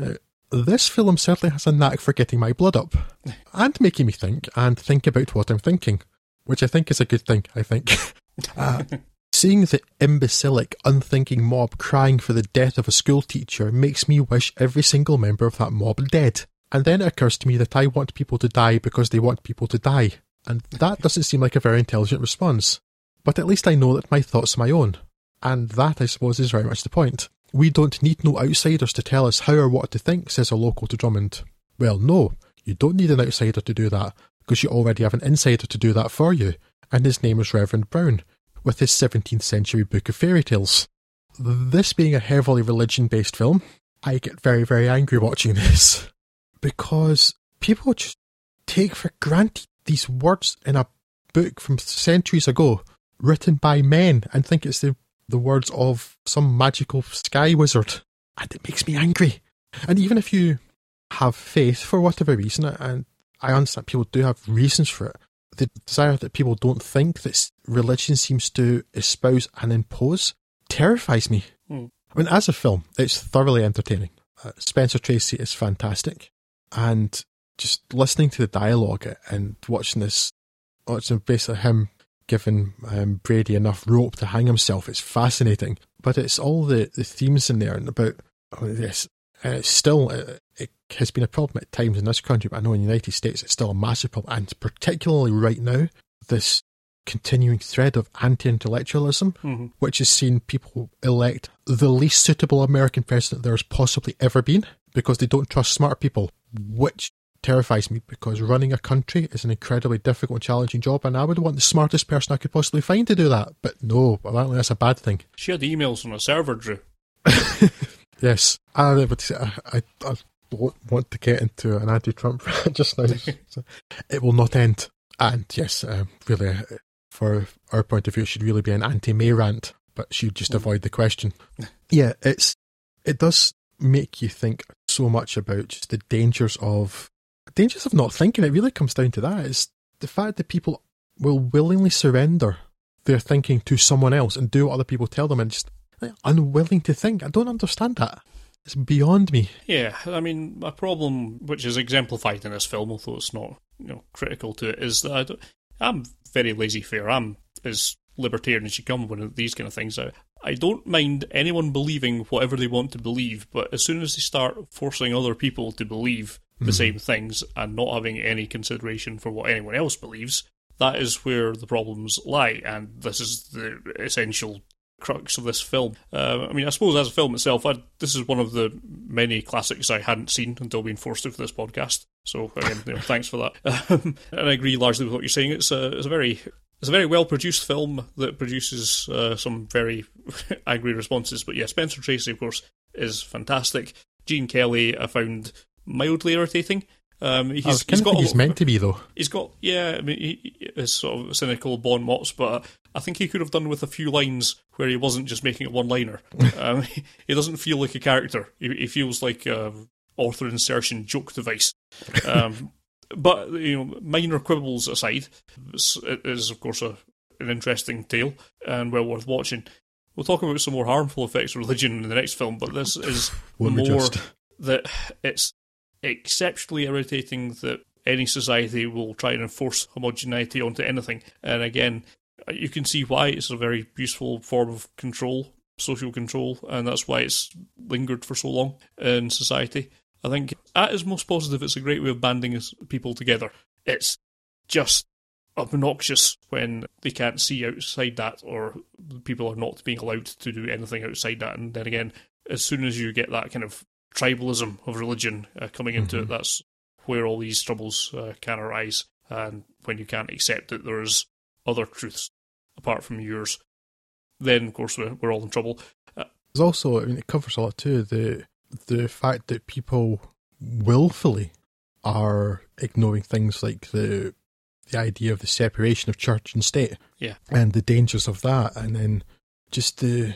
Uh, this film certainly has a knack for getting my blood up and making me think and think about what I'm thinking, which I think is a good thing, I think. uh, seeing the imbecilic, unthinking mob crying for the death of a school teacher makes me wish every single member of that mob dead. And then it occurs to me that I want people to die because they want people to die. And that doesn't seem like a very intelligent response. But at least I know that my thoughts are my own. And that, I suppose, is very much the point. We don't need no outsiders to tell us how or what to think, says a local to Drummond. Well, no, you don't need an outsider to do that, because you already have an insider to do that for you, and his name is Reverend Brown, with his 17th century book of fairy tales. This being a heavily religion based film, I get very, very angry watching this. Because people just take for granted these words in a book from centuries ago, written by men, and think it's the, the words of some magical sky wizard. And it makes me angry. And even if you have faith for whatever reason, and I understand people do have reasons for it, the desire that people don't think that religion seems to espouse and impose terrifies me. Hmm. I mean, as a film, it's thoroughly entertaining. Uh, Spencer Tracy is fantastic, and just listening to the dialogue and watching this, watching basically him giving um, Brady enough rope to hang himself, it's fascinating. But it's all the, the themes in there and about oh, yes, and it's still it, it has been a problem at times in this country, but I know in the United States it's still a massive problem, and particularly right now, this continuing thread of anti-intellectualism, Mm-hmm. which has seen people elect the least suitable American president there's possibly ever been because they don't trust smart people, which terrifies me because running a country is an incredibly difficult and challenging job, and I would want the smartest person I could possibly find to do that. But no, apparently that's a bad thing. She had emails on a server, Drew. Yes, I, would I, I, I don't want to get into an anti-Trump rant just now. It will not end. And yes, um, really, uh, for our point of view, it should really be an anti-May rant, but she'd just avoid the question. Yeah, it's it does make you think so much about just the dangers of dangers of not thinking. It really comes down to that. It's the fact that people will willingly surrender their thinking to someone else and do what other people tell them, and just like, unwilling to think. I don't understand that. It's beyond me. Yeah, I mean, my problem, which is exemplified in this film, although it's not you know critical to it, is that I I'm very laissez-faire. I'm as libertarian as you come when these kind of things. I, I don't mind anyone believing whatever they want to believe, but as soon as they start forcing other people to believe the same things and not having any consideration for what anyone else believes, that is where the problems lie, and this is the essential crux of this film. Uh, I mean, I suppose as a film itself, I, this is one of the many classics I hadn't seen until being forced to for this podcast. So again, you know, thanks for that. Um, and I agree largely with what you're saying. It's a it's a very it's a very well produced film that produces uh, some very angry responses. But yeah, Spencer Tracy, of course, is fantastic. Gene Kelly, I found mildly irritating. Um, he's, I was he's kind of got think a he's lot- meant to be though. He's got yeah, I mean, he, he sort of cynical bon mots, but I think he could have done with a few lines where he wasn't just making a one-liner. um, he, he doesn't feel like a character. He, he feels like a author insertion joke device. Um, but you know, minor quibbles aside, it is of course a, an interesting tale and well worth watching. We'll talk about some more harmful effects of religion in the next film, but this is more just? that it's exceptionally irritating that any society will try and enforce homogeneity onto anything. And again, you can see why it's a very useful form of control, social control, and that's why it's lingered for so long in society. I think at its most positive, it's a great way of banding people together. It's just obnoxious when they can't see outside that or people are not being allowed to do anything outside that. And then again, as soon as you get that kind of tribalism of religion uh, coming into it, that's where all these troubles uh, can arise. And when you can't accept that there's other truths apart from yours, then of course we're, we're all in trouble. Uh, There's also, I mean, it covers a lot too. The the fact that people willfully are ignoring things like the the idea of the separation of church and state, Yeah. and the dangers of that, and then just the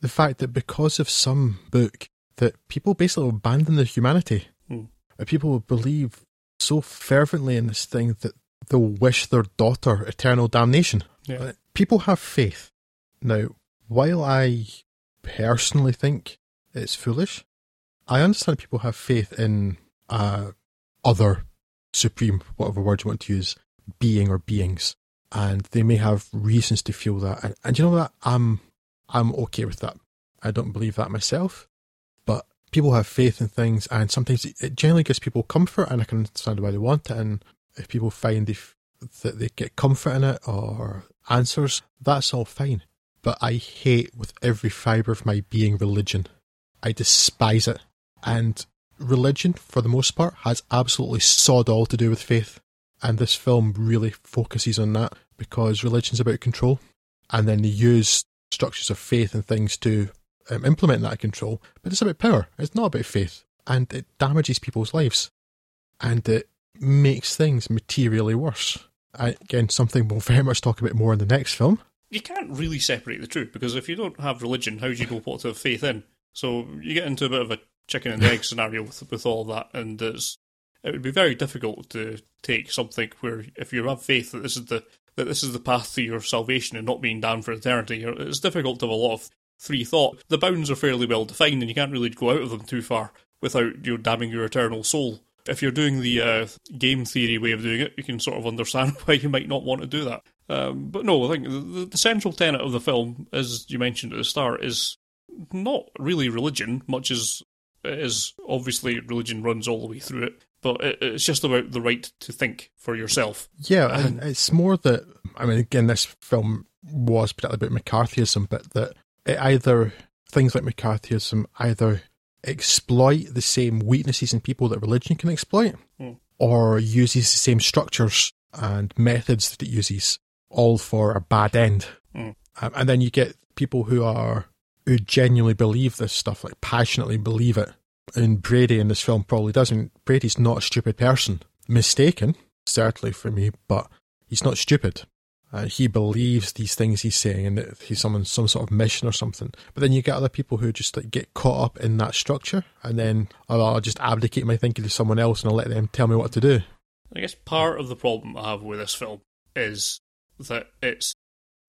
the fact that because of some book that people basically abandon their humanity, Hmm. and people believe so fervently in this thing that they'll wish their daughter eternal damnation. yeah. People have faith. Now, while I personally think it's foolish, I understand people have faith in uh, other supreme, whatever word you want to use, being or beings, and they may have reasons to feel that. And, and you know what? I'm I'm okay with that. I don't believe that myself, but people have faith in things, and sometimes it- it generally gives people comfort, and I can understand why they want it. And if people find they f- that they get comfort in it or answers, that's all fine. But I hate with every fibre of my being religion. I despise it. And religion, for the most part, has absolutely sod all to do with faith. And this film really focuses on that because religion's about control. And then they use structures of faith and things to um, implement that control. But it's about power. It's not about faith. And it damages people's lives. And it makes things materially worse. And again, something we'll very much talk about more in the next film. you can't really separate the two because if you don't have religion, how do you go what to have faith in? So you get into a bit of a chicken and egg scenario with with all that, and it's, it would be very difficult to take something where if you have faith that this is the that this is the path to your salvation and not being damned for eternity, it's difficult to have a lot of free thought, the bounds are fairly well defined and you can't really go out of them too far without you damning your eternal soul. If you're doing the uh, game theory way of doing it, you can sort of understand why you might not want to do that. Um, but no, I think the, the central tenet of the film, as you mentioned at the start, is not really religion, much as it is obviously religion runs all the way through it, but it, it's just about the right to think for yourself. Yeah, and it's more that I mean, again, this film was particularly about McCarthyism, but that it either things like McCarthyism either exploit the same weaknesses in people that religion can exploit, Hmm. or uses the same structures and methods that it uses, all for a bad end. Hmm. Um, and then you get people who are who genuinely believe this stuff, like passionately believe it. And Brady in this film probably doesn't. Brady's not a stupid person. Mistaken, certainly for me, but he's not stupid. Uh, he believes these things he's saying and that he's on some sort of mission or something. But then you get other people who just like get caught up in that structure and then oh, I'll just abdicate my thinking to someone else and I'll let them tell me what to do. I guess part of the problem I have with this film is that it's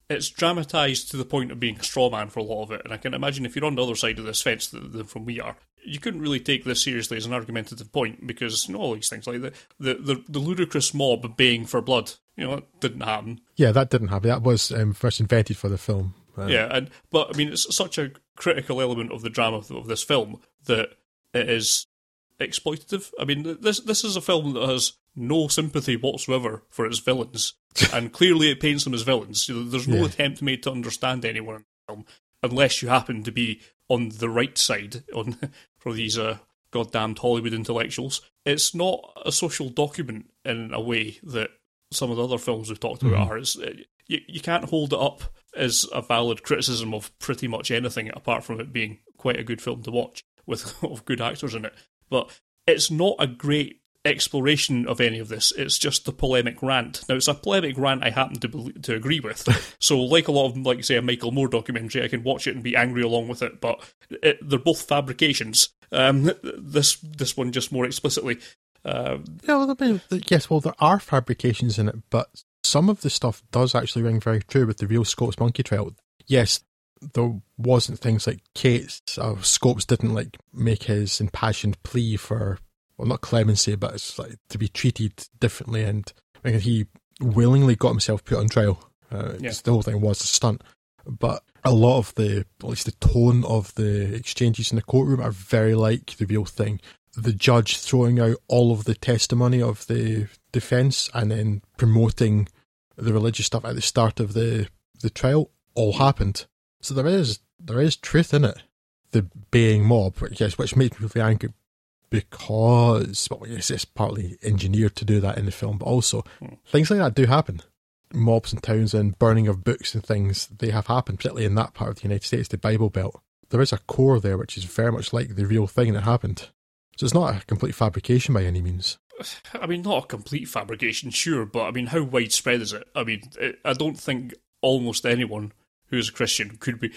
it's dramatized to the point of being a straw man for a lot of it, and I can imagine if you're on the other side of this fence than from we are, you couldn't really take this seriously as an argumentative point because you know, all these things like the, the the the ludicrous mob baying for blood, you know, it didn't happen. Yeah, that didn't happen. That was um, first invented for the film. Uh, Yeah, and but I mean, it's such a critical element of the drama of, of this film that it is exploitative. I mean, this this is a film that has no sympathy whatsoever for its villains, and clearly it paints them as villains. There's no Yeah. attempt made to understand anyone in the film, unless you happen to be on the right side on for these uh, goddamned Hollywood intellectuals. It's not a social document in a way that some of the other films we've talked about are. It's, uh, you, you can't hold it up as a valid criticism of pretty much anything apart from it being quite a good film to watch with of good actors in it. But it's not a great exploration of any of this. It's just the polemic rant. Now it's a polemic rant I happen to to agree with. so like a lot of like say a Michael Moore documentary, I can watch it and be angry along with it. But it, they're both fabrications. Um, this this one just more explicitly. Um, Yeah, well, I mean, yes, well, there are fabrications in it, but some of the stuff does actually ring very true with the real Scopes monkey trial. Yes, there wasn't things like Kate's, uh, Scopes didn't like make his impassioned plea for, well, not clemency, but it's like to be treated differently, and I mean, he willingly got himself put on trial. Uh, Yeah. The whole thing was a stunt, but a lot of the, at least the tone of the exchanges in the courtroom are very like the real thing the judge throwing out all of the testimony of the defence and then promoting the religious stuff at the start of the the trial all happened. So there is there is truth in it. The being mob, which, yes, which makes me really angry because well, yes, it's partly engineered to do that in the film, but also hmm. things like that do happen. Mobs in towns and burning of books and things they have happened, particularly in that part of the United States, the Bible Belt. There is a core there which is very much like the real thing that happened. So it's not a complete fabrication by any means. I mean, not a complete fabrication, sure, but I mean, how widespread is it? I mean, I don't think almost anyone who is a Christian could be.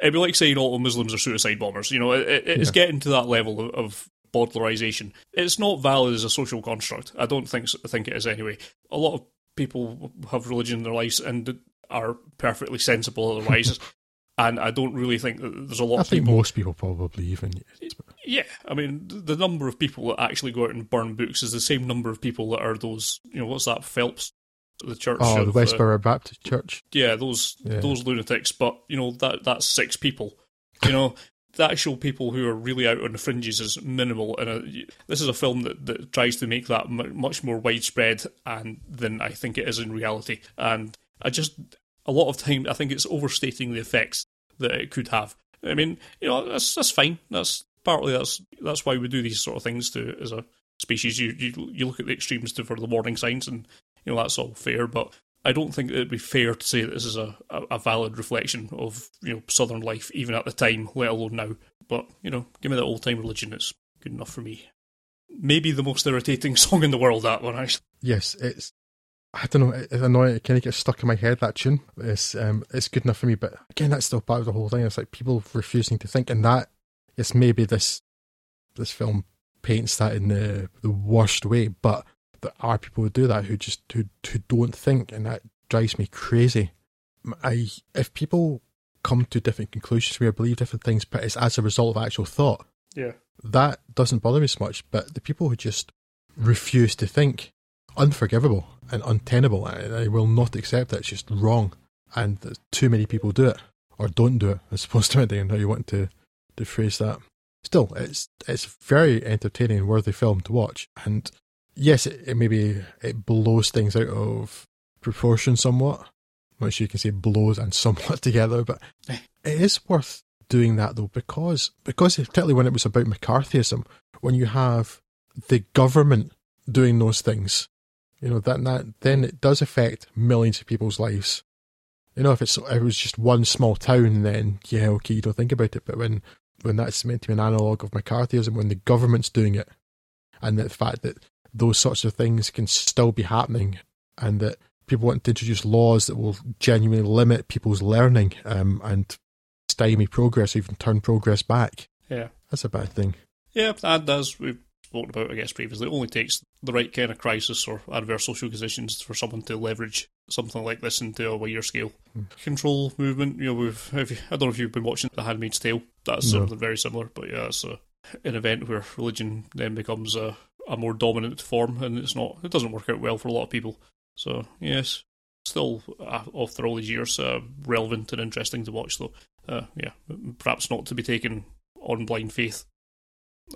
It'd be like saying all Muslims are suicide bombers. You know, it, it, it's Yeah. getting to that level of, of. It's not valid as a social construct. I don't think think it is anyway. A lot of people have religion in their lives and are perfectly sensible otherwise. And I don't really think that there's a lot I of think people most people probably even. yeah, I mean, the number of people that actually go out and burn books is the same number of people that are those, you know, what's that, Phelps, the church. Oh, of, the uh, Westboro Baptist Church. yeah, those Yeah. those lunatics. But you know that that's six people. You know, the actual people who are really out on the fringes is minimal. And uh, this is a film that, that tries to make that mu much more widespread and than I think it is in reality. And I just a lot of time I think it's overstating the effects that it could have. I mean, you know, that's that's fine. That's partly that's that's why we do these sort of things to as a species. You you you look at the extremes to, for the warning signs, and you know that's all fair. But I don't think it'd be fair to say that this is a, a, valid reflection of you know southern life, even at the time, let alone now. But you know, give me that old time religion; it's good enough for me. Maybe the most irritating song in the world. That one, actually. Yes, it's. I don't know. It's annoying. It kind of gets stuck in my head. That tune. It's um, it's good enough for me. But again, that's still part of the whole thing. It's like people refusing to think, and that yes, maybe this this film paints that in the the worst way. But there are people who do that who just who who don't think, and that drives me crazy. I if people come to different conclusions, we believe different things, but it's as a result of actual thought. Yeah. That doesn't bother me so much, but the people who just refuse to think, unforgivable and untenable. I, I will not accept that. It's just wrong. And too many people do it, or don't do it, as opposed to anything, how you want to, to phrase that. Still, it's it's very entertaining and worthy film to watch. And yes, it, it maybe it blows things out of proportion somewhat, which you can say blows and somewhat together, but it is worth doing that though because because particularly when it was about McCarthyism, when you have the government doing those things, you know that that then it does affect millions of people's lives. You know, if it's if it was just one small town, then yeah, okay, you don't think about it. But when when that's meant to be an analogue of McCarthyism, when the government's doing it, and the fact that those sorts of things can still be happening, and that people want to introduce laws that will genuinely limit people's learning um, and stymie progress, even turn progress back. Yeah, that's a bad thing. Yeah, that does. We've spoken about, I guess, previously. It only takes the right kind of crisis or adverse social conditions for someone to leverage something like this into a wider scale. Hmm. Control movement. You know, we've. You, I don't know if you've been watching The Handmaid's Tale. That's no. something very similar, but yeah, it's a, an event where religion then becomes a, a more dominant form, and it's not. It doesn't work out well for a lot of people. So yes, still uh, after all these years, uh, relevant and interesting to watch. Though, uh, yeah, perhaps not to be taken on blind faith,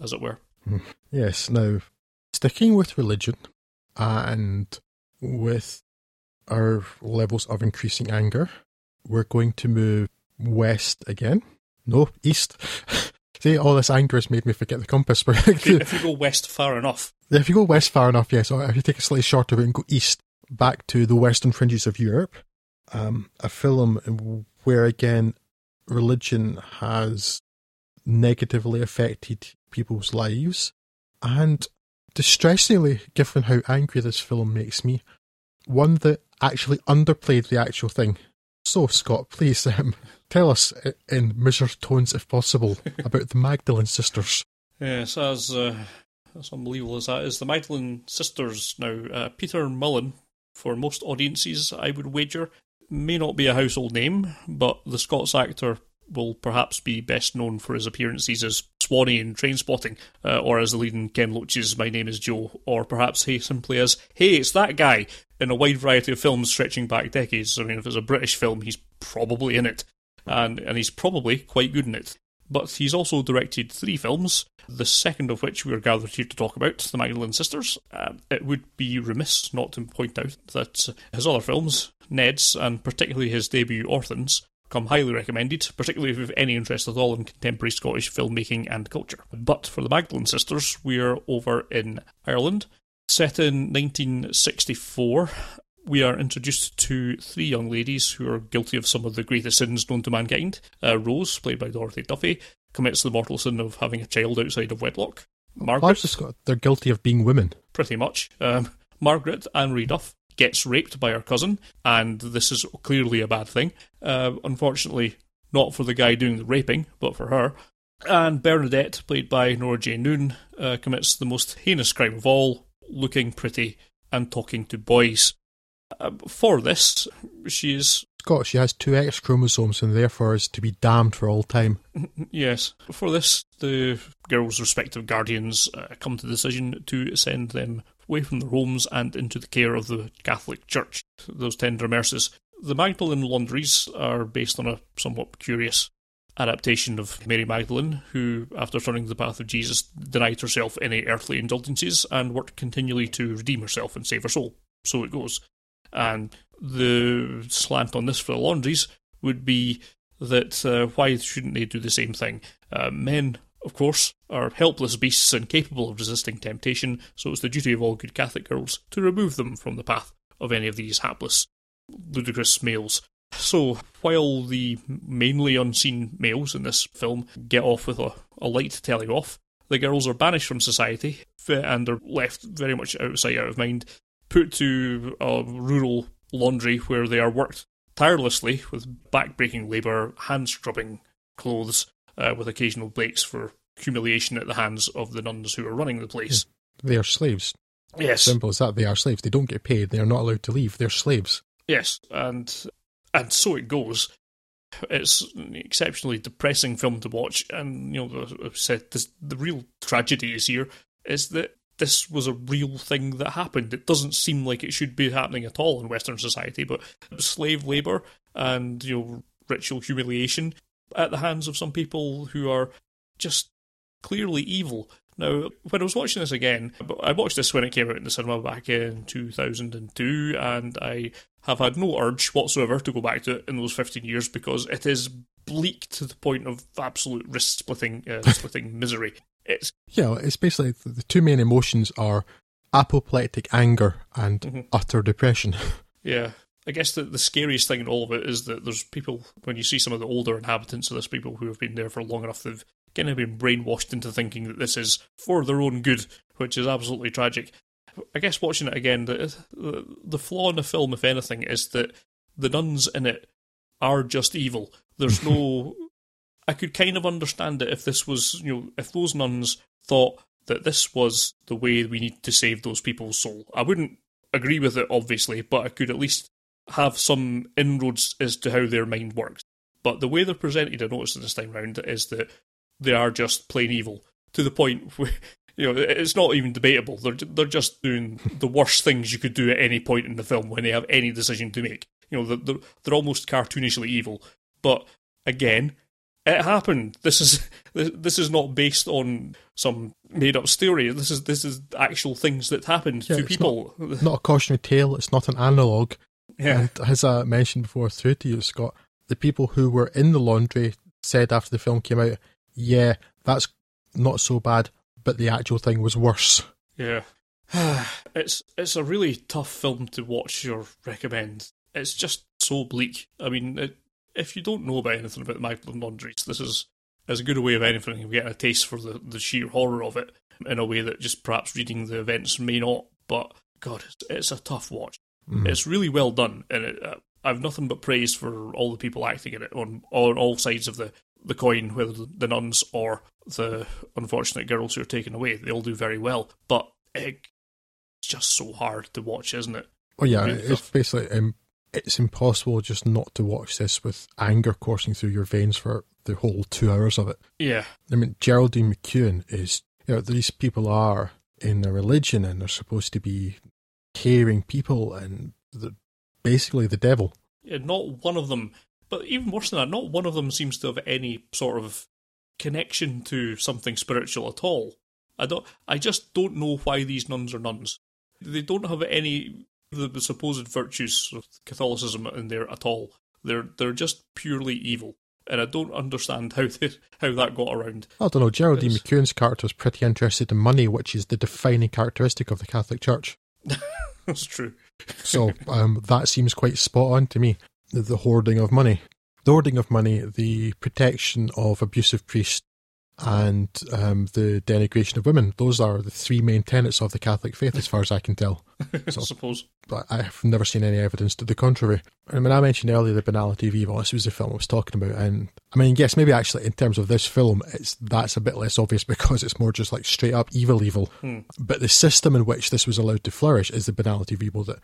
as it were. Hmm. Yes. Now, sticking with religion and with our levels of increasing anger, we're going to move west again. No, east. See, all this anger has made me forget the compass. if, you, if you go west far enough. If you go west far enough, yes. Or if you take a slightly shorter route and go east, back to the western fringes of Europe, um, a film where again religion has negatively affected people's lives, and distressingly, given how angry this film makes me, one that actually underplayed the actual thing. So, Scott, please um, tell us in measured tones, if possible, about the Magdalene sisters. Yes, as uh, as unbelievable as that is, the Magdalene sisters. Now, uh, Peter Mullan for most audiences, I would wager. May not be a household name, but the Scots actor will perhaps be best known for his appearances as Swanee in Trainspotting, uh, or as the lead in Ken Loach's My Name is Joe, or perhaps he simply as, hey, it's that guy, in a wide variety of films stretching back decades. I mean, if it's a British film, he's probably in it, and, and he's probably quite good in it. But he's also directed three films, the second of which we are gathered here to talk about, The Magdalene Sisters. Uh, it would be remiss not to point out that his other films, Ned's, and particularly his debut Orphans, come highly recommended, particularly if you have any interest at all in contemporary Scottish filmmaking and culture. But for the Magdalene Sisters, we're over in Ireland. Set in 1964, we are introduced to three young ladies who are guilty of some of the greatest sins known to mankind. Uh, Rose, played by Dorothy Duffy, commits the mortal sin of having a child outside of wedlock. Margaret, they're guilty of being women. Pretty much. Um, Margaret Anne-Marie Duff gets raped by her cousin, and this is clearly a bad thing. Uh, unfortunately, not for the guy doing the raping, but for her. And Bernadette, played by Nora-Jane Noone, uh, commits the most heinous crime of all, looking pretty and talking to boys. Uh, for this, she is Scott, she has two X chromosomes and therefore is to be damned for all time. Yes. For this, the girls' respective guardians uh, come to the decision to send them away from their homes and into the care of the Catholic Church, those tender mercies. The Magdalene Laundries are based on a somewhat curious adaptation of Mary Magdalene, who, after turning to the path of Jesus, denied herself any earthly indulgences and worked continually to redeem herself and save her soul. So it goes. And the slant on this for the laundries would be that uh, why shouldn't they do the same thing? Uh, men, of course, are helpless beasts and capable of resisting temptation, so it's the duty of all good Catholic girls to remove them from the path of any of these hapless, ludicrous males. So, while the mainly unseen males in this film get off with a, a light telling off, the girls are banished from society and are left very much out of sight, out of mind, put to a rural laundry where they are worked tirelessly with back-breaking labour, hand-scrubbing clothes, uh, with occasional breaks for humiliation at the hands of the nuns who are running the place. They are slaves. Yes. Simple as that. They are slaves. They don't get paid. They are not allowed to leave. They're slaves. Yes, and and so it goes. It's an exceptionally depressing film to watch, and you know, I've said this, the real tragedy is here is that this was a real thing that happened. It doesn't seem like it should be happening at all in Western society, but slave labour and you know ritual humiliation at the hands of some people who are just clearly evil. Now, when I was watching this again, I watched this when it came out in the cinema back in 2002, and I have had no urge whatsoever to go back to it in those 15 years because it is bleak to the point of absolute wrist splitting, uh, splitting misery. It's yeah, it's basically the two main emotions are apoplectic anger and mm-hmm. utter depression. Yeah, I guess the, the scariest thing in all of it is that there's people, when you see some of the older inhabitants of this, people who have been there for long enough, they've kind of been brainwashed into thinking that this is for their own good, which is absolutely tragic. I guess watching it again, the, the, the flaw in the film, if anything, is that the nuns in it are just evil. There's no. I could kind of understand it if this was, you know, if those nuns thought that this was the way we need to save those people's soul. I wouldn't agree with it, obviously, but I could at least have some inroads as to how their mind works. But the way they're presented, I noticed this time round, is that they are just plain evil to the point where you know it's not even debatable. They're they're just doing the worst things you could do at any point in the film when they have any decision to make. You know they're they're almost cartoonishly evil. But again, it happened. This is this is not based on some made up story. This is this is actual things that happened yeah, to people. Not, not, a cautionary tale. It's not an analogue. Yeah. And as I mentioned before through to you, Scott, the people who were in the laundry said after the film came out, yeah, that's not so bad, but the actual thing was worse. Yeah. it's it's a really tough film to watch or recommend. It's just so bleak. I mean, it, if you don't know about anything about the Magdalen Laundries, this is as good a way of anything of getting a taste for the, the sheer horror of it in a way that just perhaps reading the events may not. But God, it's, it's a tough watch. Mm. It's really well done, and it, uh, I've nothing but praise for all the people acting in it on on all sides of the the coin, whether the nuns or the unfortunate girls who are taken away. They all do very well, but it's just so hard to watch, isn't it? Oh yeah, really it's tough. basically um, it's impossible just not to watch this with anger coursing through your veins for the whole two hours of it. Yeah, I mean Geraldine McEwan is you know these people are in a religion and they're supposed to be caring people and the, basically the devil. Yeah, not one of them, but even worse than that, not one of them seems to have any sort of connection to something spiritual at all. I don't. I just don't know why these nuns are nuns. They don't have any the, the supposed virtues of Catholicism in there at all. They're they're just purely evil, and I don't understand how they, how that got around. I don't know. Geraldine it's... McEwan's character is pretty interested in money, which is the defining characteristic of the Catholic Church. That's true. so um, that seems quite spot on to me. The, the hoarding of money, the hoarding of money, the protection of abusive priests, and um, the denigration of women. Those are the three main tenets of the Catholic faith, as far as I can tell. So, I suppose. But I have never seen any evidence to the contrary. I mean, I mentioned earlier the banality of evil. This was the film I was talking about, and I mean, yes, maybe actually in terms of this film, it's that's a bit less obvious because it's more just like straight up evil, evil. Hmm. But the system in which this was allowed to flourish is the banality of evil that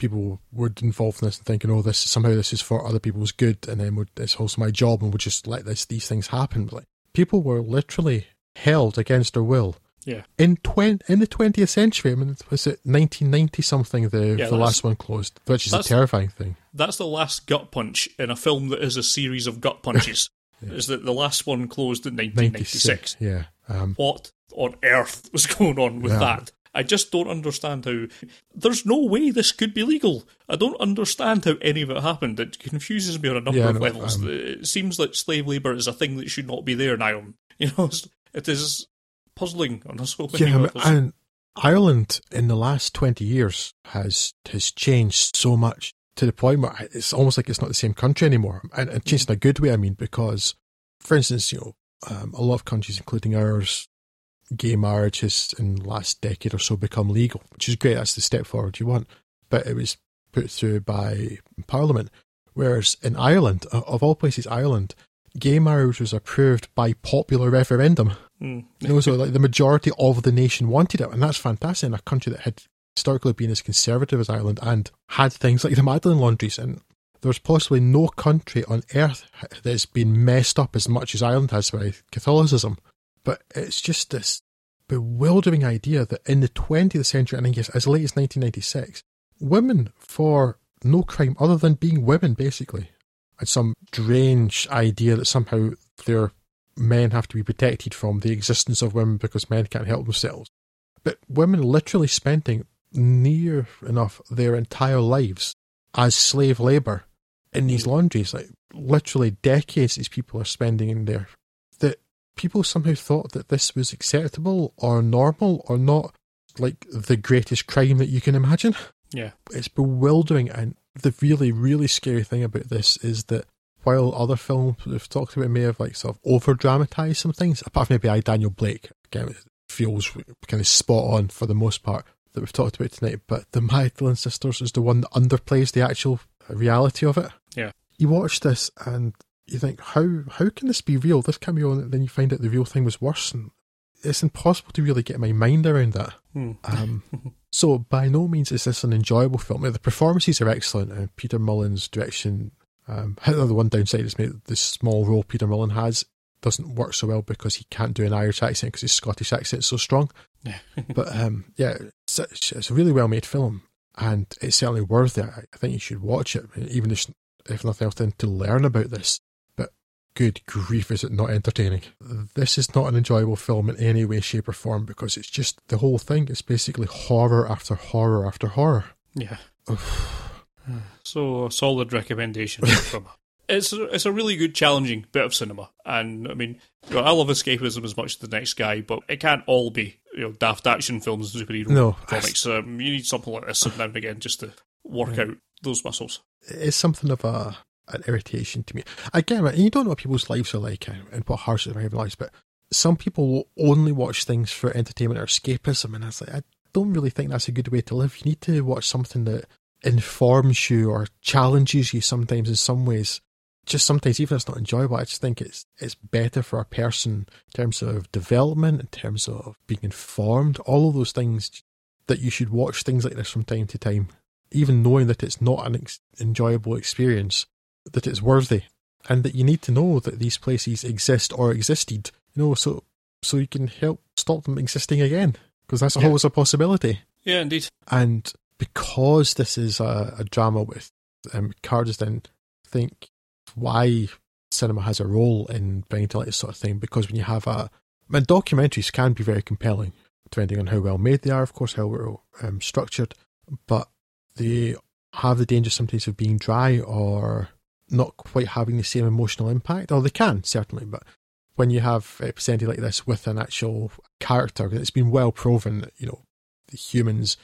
people would involved in this and thinking, oh, this somehow this is for other people's good, and then would, it's also my job, and would just let this these things happen. But like, people were literally held against their will. Yeah. In twen- in the twentieth century, I mean, was it nineteen ninety something? The yeah, the last one closed, which is a terrifying thing. That's the last gut punch in a film that is a series of gut punches. yeah. Is that the last one closed in nineteen ninety six? Yeah. Um, what on earth was going on with yeah. that? I just don't understand how. There's no way this could be legal. I don't understand how any of it happened. It confuses me on a number yeah, of levels. Um, it seems like slave labour is a thing that should not be there in Ireland. You know, it is puzzling on so many yeah, levels. And Ireland in the last twenty years has has changed so much to the point where it's almost like it's not the same country anymore. And, and changed in a good way. I mean, because, for instance, you know, um, a lot of countries, including ours, gay marriage has in the last decade or so become legal, which is great. That's the step forward you want. But it was put through by Parliament. Whereas in Ireland, of all places, Ireland, gay marriage was approved by popular referendum. Mm. you know, so like the majority of the nation wanted it, and that's fantastic in a country that had historically been as conservative as Ireland and had things like the Magdalen laundries. And there's possibly no country on earth that's been messed up as much as Ireland has by Catholicism. But it's just this bewildering idea that in the 20th century, and I guess as late as 1996, women for no crime other than being women, basically, and some strange idea that somehow their men have to be protected from the existence of women because men can't help themselves. But women literally spending near enough their entire lives as slave labour in these mm. laundries, like literally decades these people are spending in there, that people somehow thought that this was acceptable or normal or not like the greatest crime that you can imagine. Yeah. It's bewildering and the really, really scary thing about this is that while other films we've talked about may have like sort of over dramatized some things, apart from maybe I Daniel Blake, again feels kind of spot on for the most part that we've talked about tonight, but the Magdalene sisters is the one that underplays the actual reality of it. Yeah. You watch this and you think, how how can this be real? This can be real, and then you find out the real thing was worse, and it's impossible to really get my mind around that. Hmm. Um, so by no means is this an enjoyable film. The performances are excellent, and Peter Mullan's direction. Um, the one downside is maybe the small role Peter Mullan has doesn't work so well because he can't do an Irish accent because his Scottish accent is so strong. but um, yeah, it's, it's, a really well made film, and it's certainly worth it. I think you should watch it, even if, if nothing else, then to learn about this. Good grief, is it not entertaining? This is not an enjoyable film in any way, shape, or form because it's just the whole thing is basically horror after horror after horror. Yeah. so a solid recommendation from it's a, it's a really good, challenging bit of cinema. And I mean, you know, I love escapism as much as the next guy, but it can't all be you know daft action films and superhero No. comics. Um, you need something like this now and again just to work out those muscles. It's something of a an irritation to me. Again, and you don't know what people's lives are like and what hardships they have in lives, but some people will only watch things for entertainment or escapism, and it's like I don't really think that's a good way to live. You need to watch something that informs you or challenges you sometimes in some ways. Just sometimes, even if it's not enjoyable, I just think it's it's better for a person in terms of development, in terms of being informed, all of those things that you should watch things like this from time to time, even knowing that it's not an ex- enjoyable experience, that it's worthy, and that you need to know that these places exist or existed, you know, so so you can help stop them existing again, because that's Yeah. always a possibility. Yeah, indeed. And because this is a, a drama with um, Cardiston, I think why cinema has a role in bringing to light this sort of thing. Because when you have a, I mean, documentaries can be very compelling, depending on how well made they are, of course, how well um, structured, but they have the danger sometimes of being dry or not quite having the same emotional impact. Or they can certainly, but when you have a presented like this with an actual character, it's been well proven that you know the humans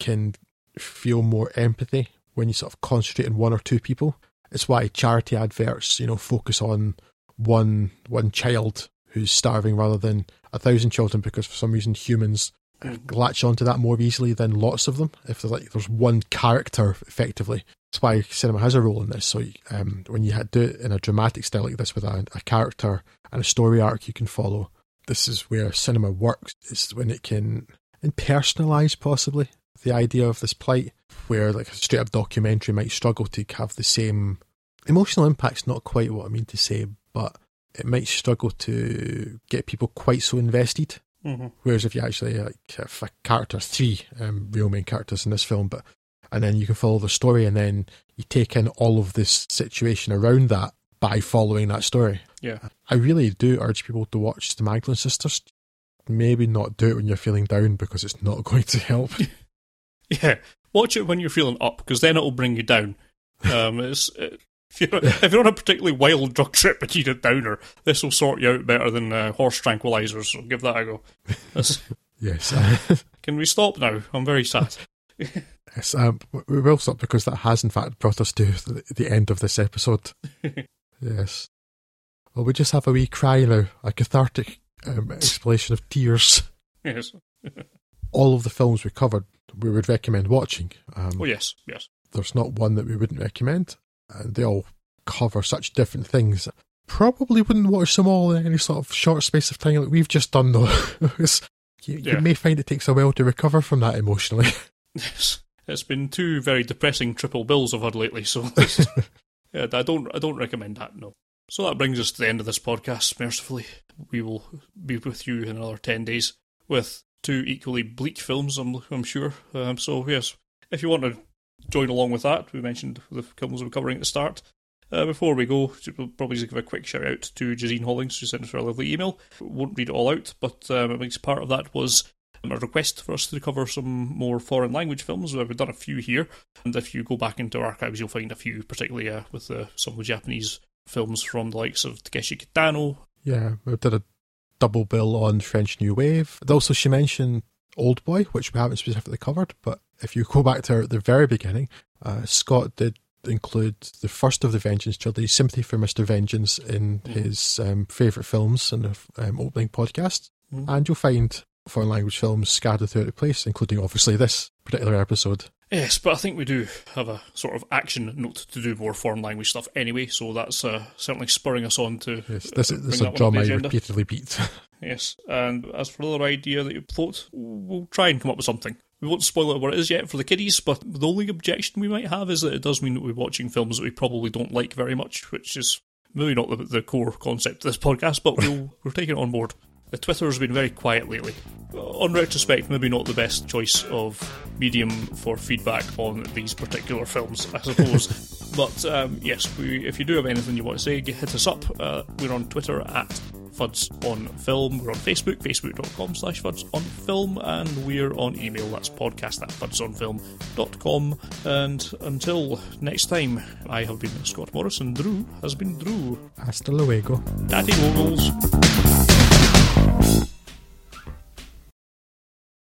can feel more empathy when you sort of concentrate on one or two people. It's why charity adverts, you know, focus on one one child who's starving rather than a thousand children because for some reason humans mm. latch onto that more easily than lots of them. If there's like there's one character effectively, that's why cinema has a role in this. So um, when you do it in a dramatic style like this with a, a character and a story arc you can follow, this is where cinema works. It's when it can impersonalize possibly the idea of this plight, where like a straight up documentary might struggle to have the same emotional impact's not quite what I mean to say, but it might struggle to get people quite so invested. hmm Whereas if you actually like if a character three um, real main characters in this film, but and then you can follow the story, and then you take in all of this situation around that by following that story. Yeah. I really do urge people to watch the Magdalene Sisters. Maybe not do it when you're feeling down because it's not going to help. Yeah, watch it when you're feeling up because then it'll bring you down. Um, it's, uh, if you're if you're on a particularly wild drug trip and you need a downer, this will sort you out better than uh, horse tranquilizers. So give that a go. Yes, can we stop now? I'm very sad. Yes. Um, we will stop because that has in fact brought us to the, end of this episode. yes. Well, we just have a wee cry now, a cathartic um, explanation of tears. yes. All of the films we covered, we would recommend watching. Um, Oh yes, yes. there's not one that we wouldn't recommend, and they all cover such different things. Probably wouldn't watch them all in any sort of short space of time like we've just done, though. You, you may find it takes a while to recover from that emotionally. Yes. It's been two very depressing triple bills I've had lately, so yeah, I don't I don't recommend that. No. So that brings us to the end of this podcast. Mercifully, we will be with you in another ten days with two equally bleak films. I'm I'm sure. Um, so yes, if you want to join along with that, we mentioned the films we're covering at the start. Uh, before we go, we'll probably just give a quick shout out to Jazine Hollings, who sent us a lovely email. Won't read it all out, but um, a big part of that was a request for us to cover some more foreign language films. We've done a few here, and if you go back into our archives, you'll find a few, particularly uh, with uh, some of the Japanese films from the likes of Takeshi Kitano. Yeah, we did a double bill on French New Wave. And also, she mentioned Old Boy, which we haven't specifically covered, but if you go back to the very beginning, uh, Scott did include the first of the Vengeance trilogy, Sympathy for Mr. Vengeance, in mm. his um, favourite films and um, opening podcast. Mm. And you'll find foreign language films scattered throughout the place, including obviously this particular episode. Yes, but I think we do have a sort of action note to do more foreign language stuff anyway, so that's uh, certainly spurring us on to. Yes, this, uh, this is a drum I repeatedly beat. yes, and as for the other idea that you thought, we'll try and come up with something. We won't spoil it what it is yet for the kiddies, but the only objection we might have is that it does mean that we're watching films that we probably don't like very much, which is maybe not the, the core concept of this podcast, but we'll, we're taking it on board. The Twitter has been very quiet lately. On retrospect, maybe not the best choice of medium for feedback on these particular films, I suppose. but um, yes, we, if you do have anything you want to say, hit us up. Uh, we're on Twitter at Fuds on Film. We're on Facebook, facebook.com slash Fuds on Film, and we're on email, that's podcast at fudsonfilm.com. And until next time, I have been Scott Morrison. Drew has been Drew. Hasta luego. Daddy Goggles.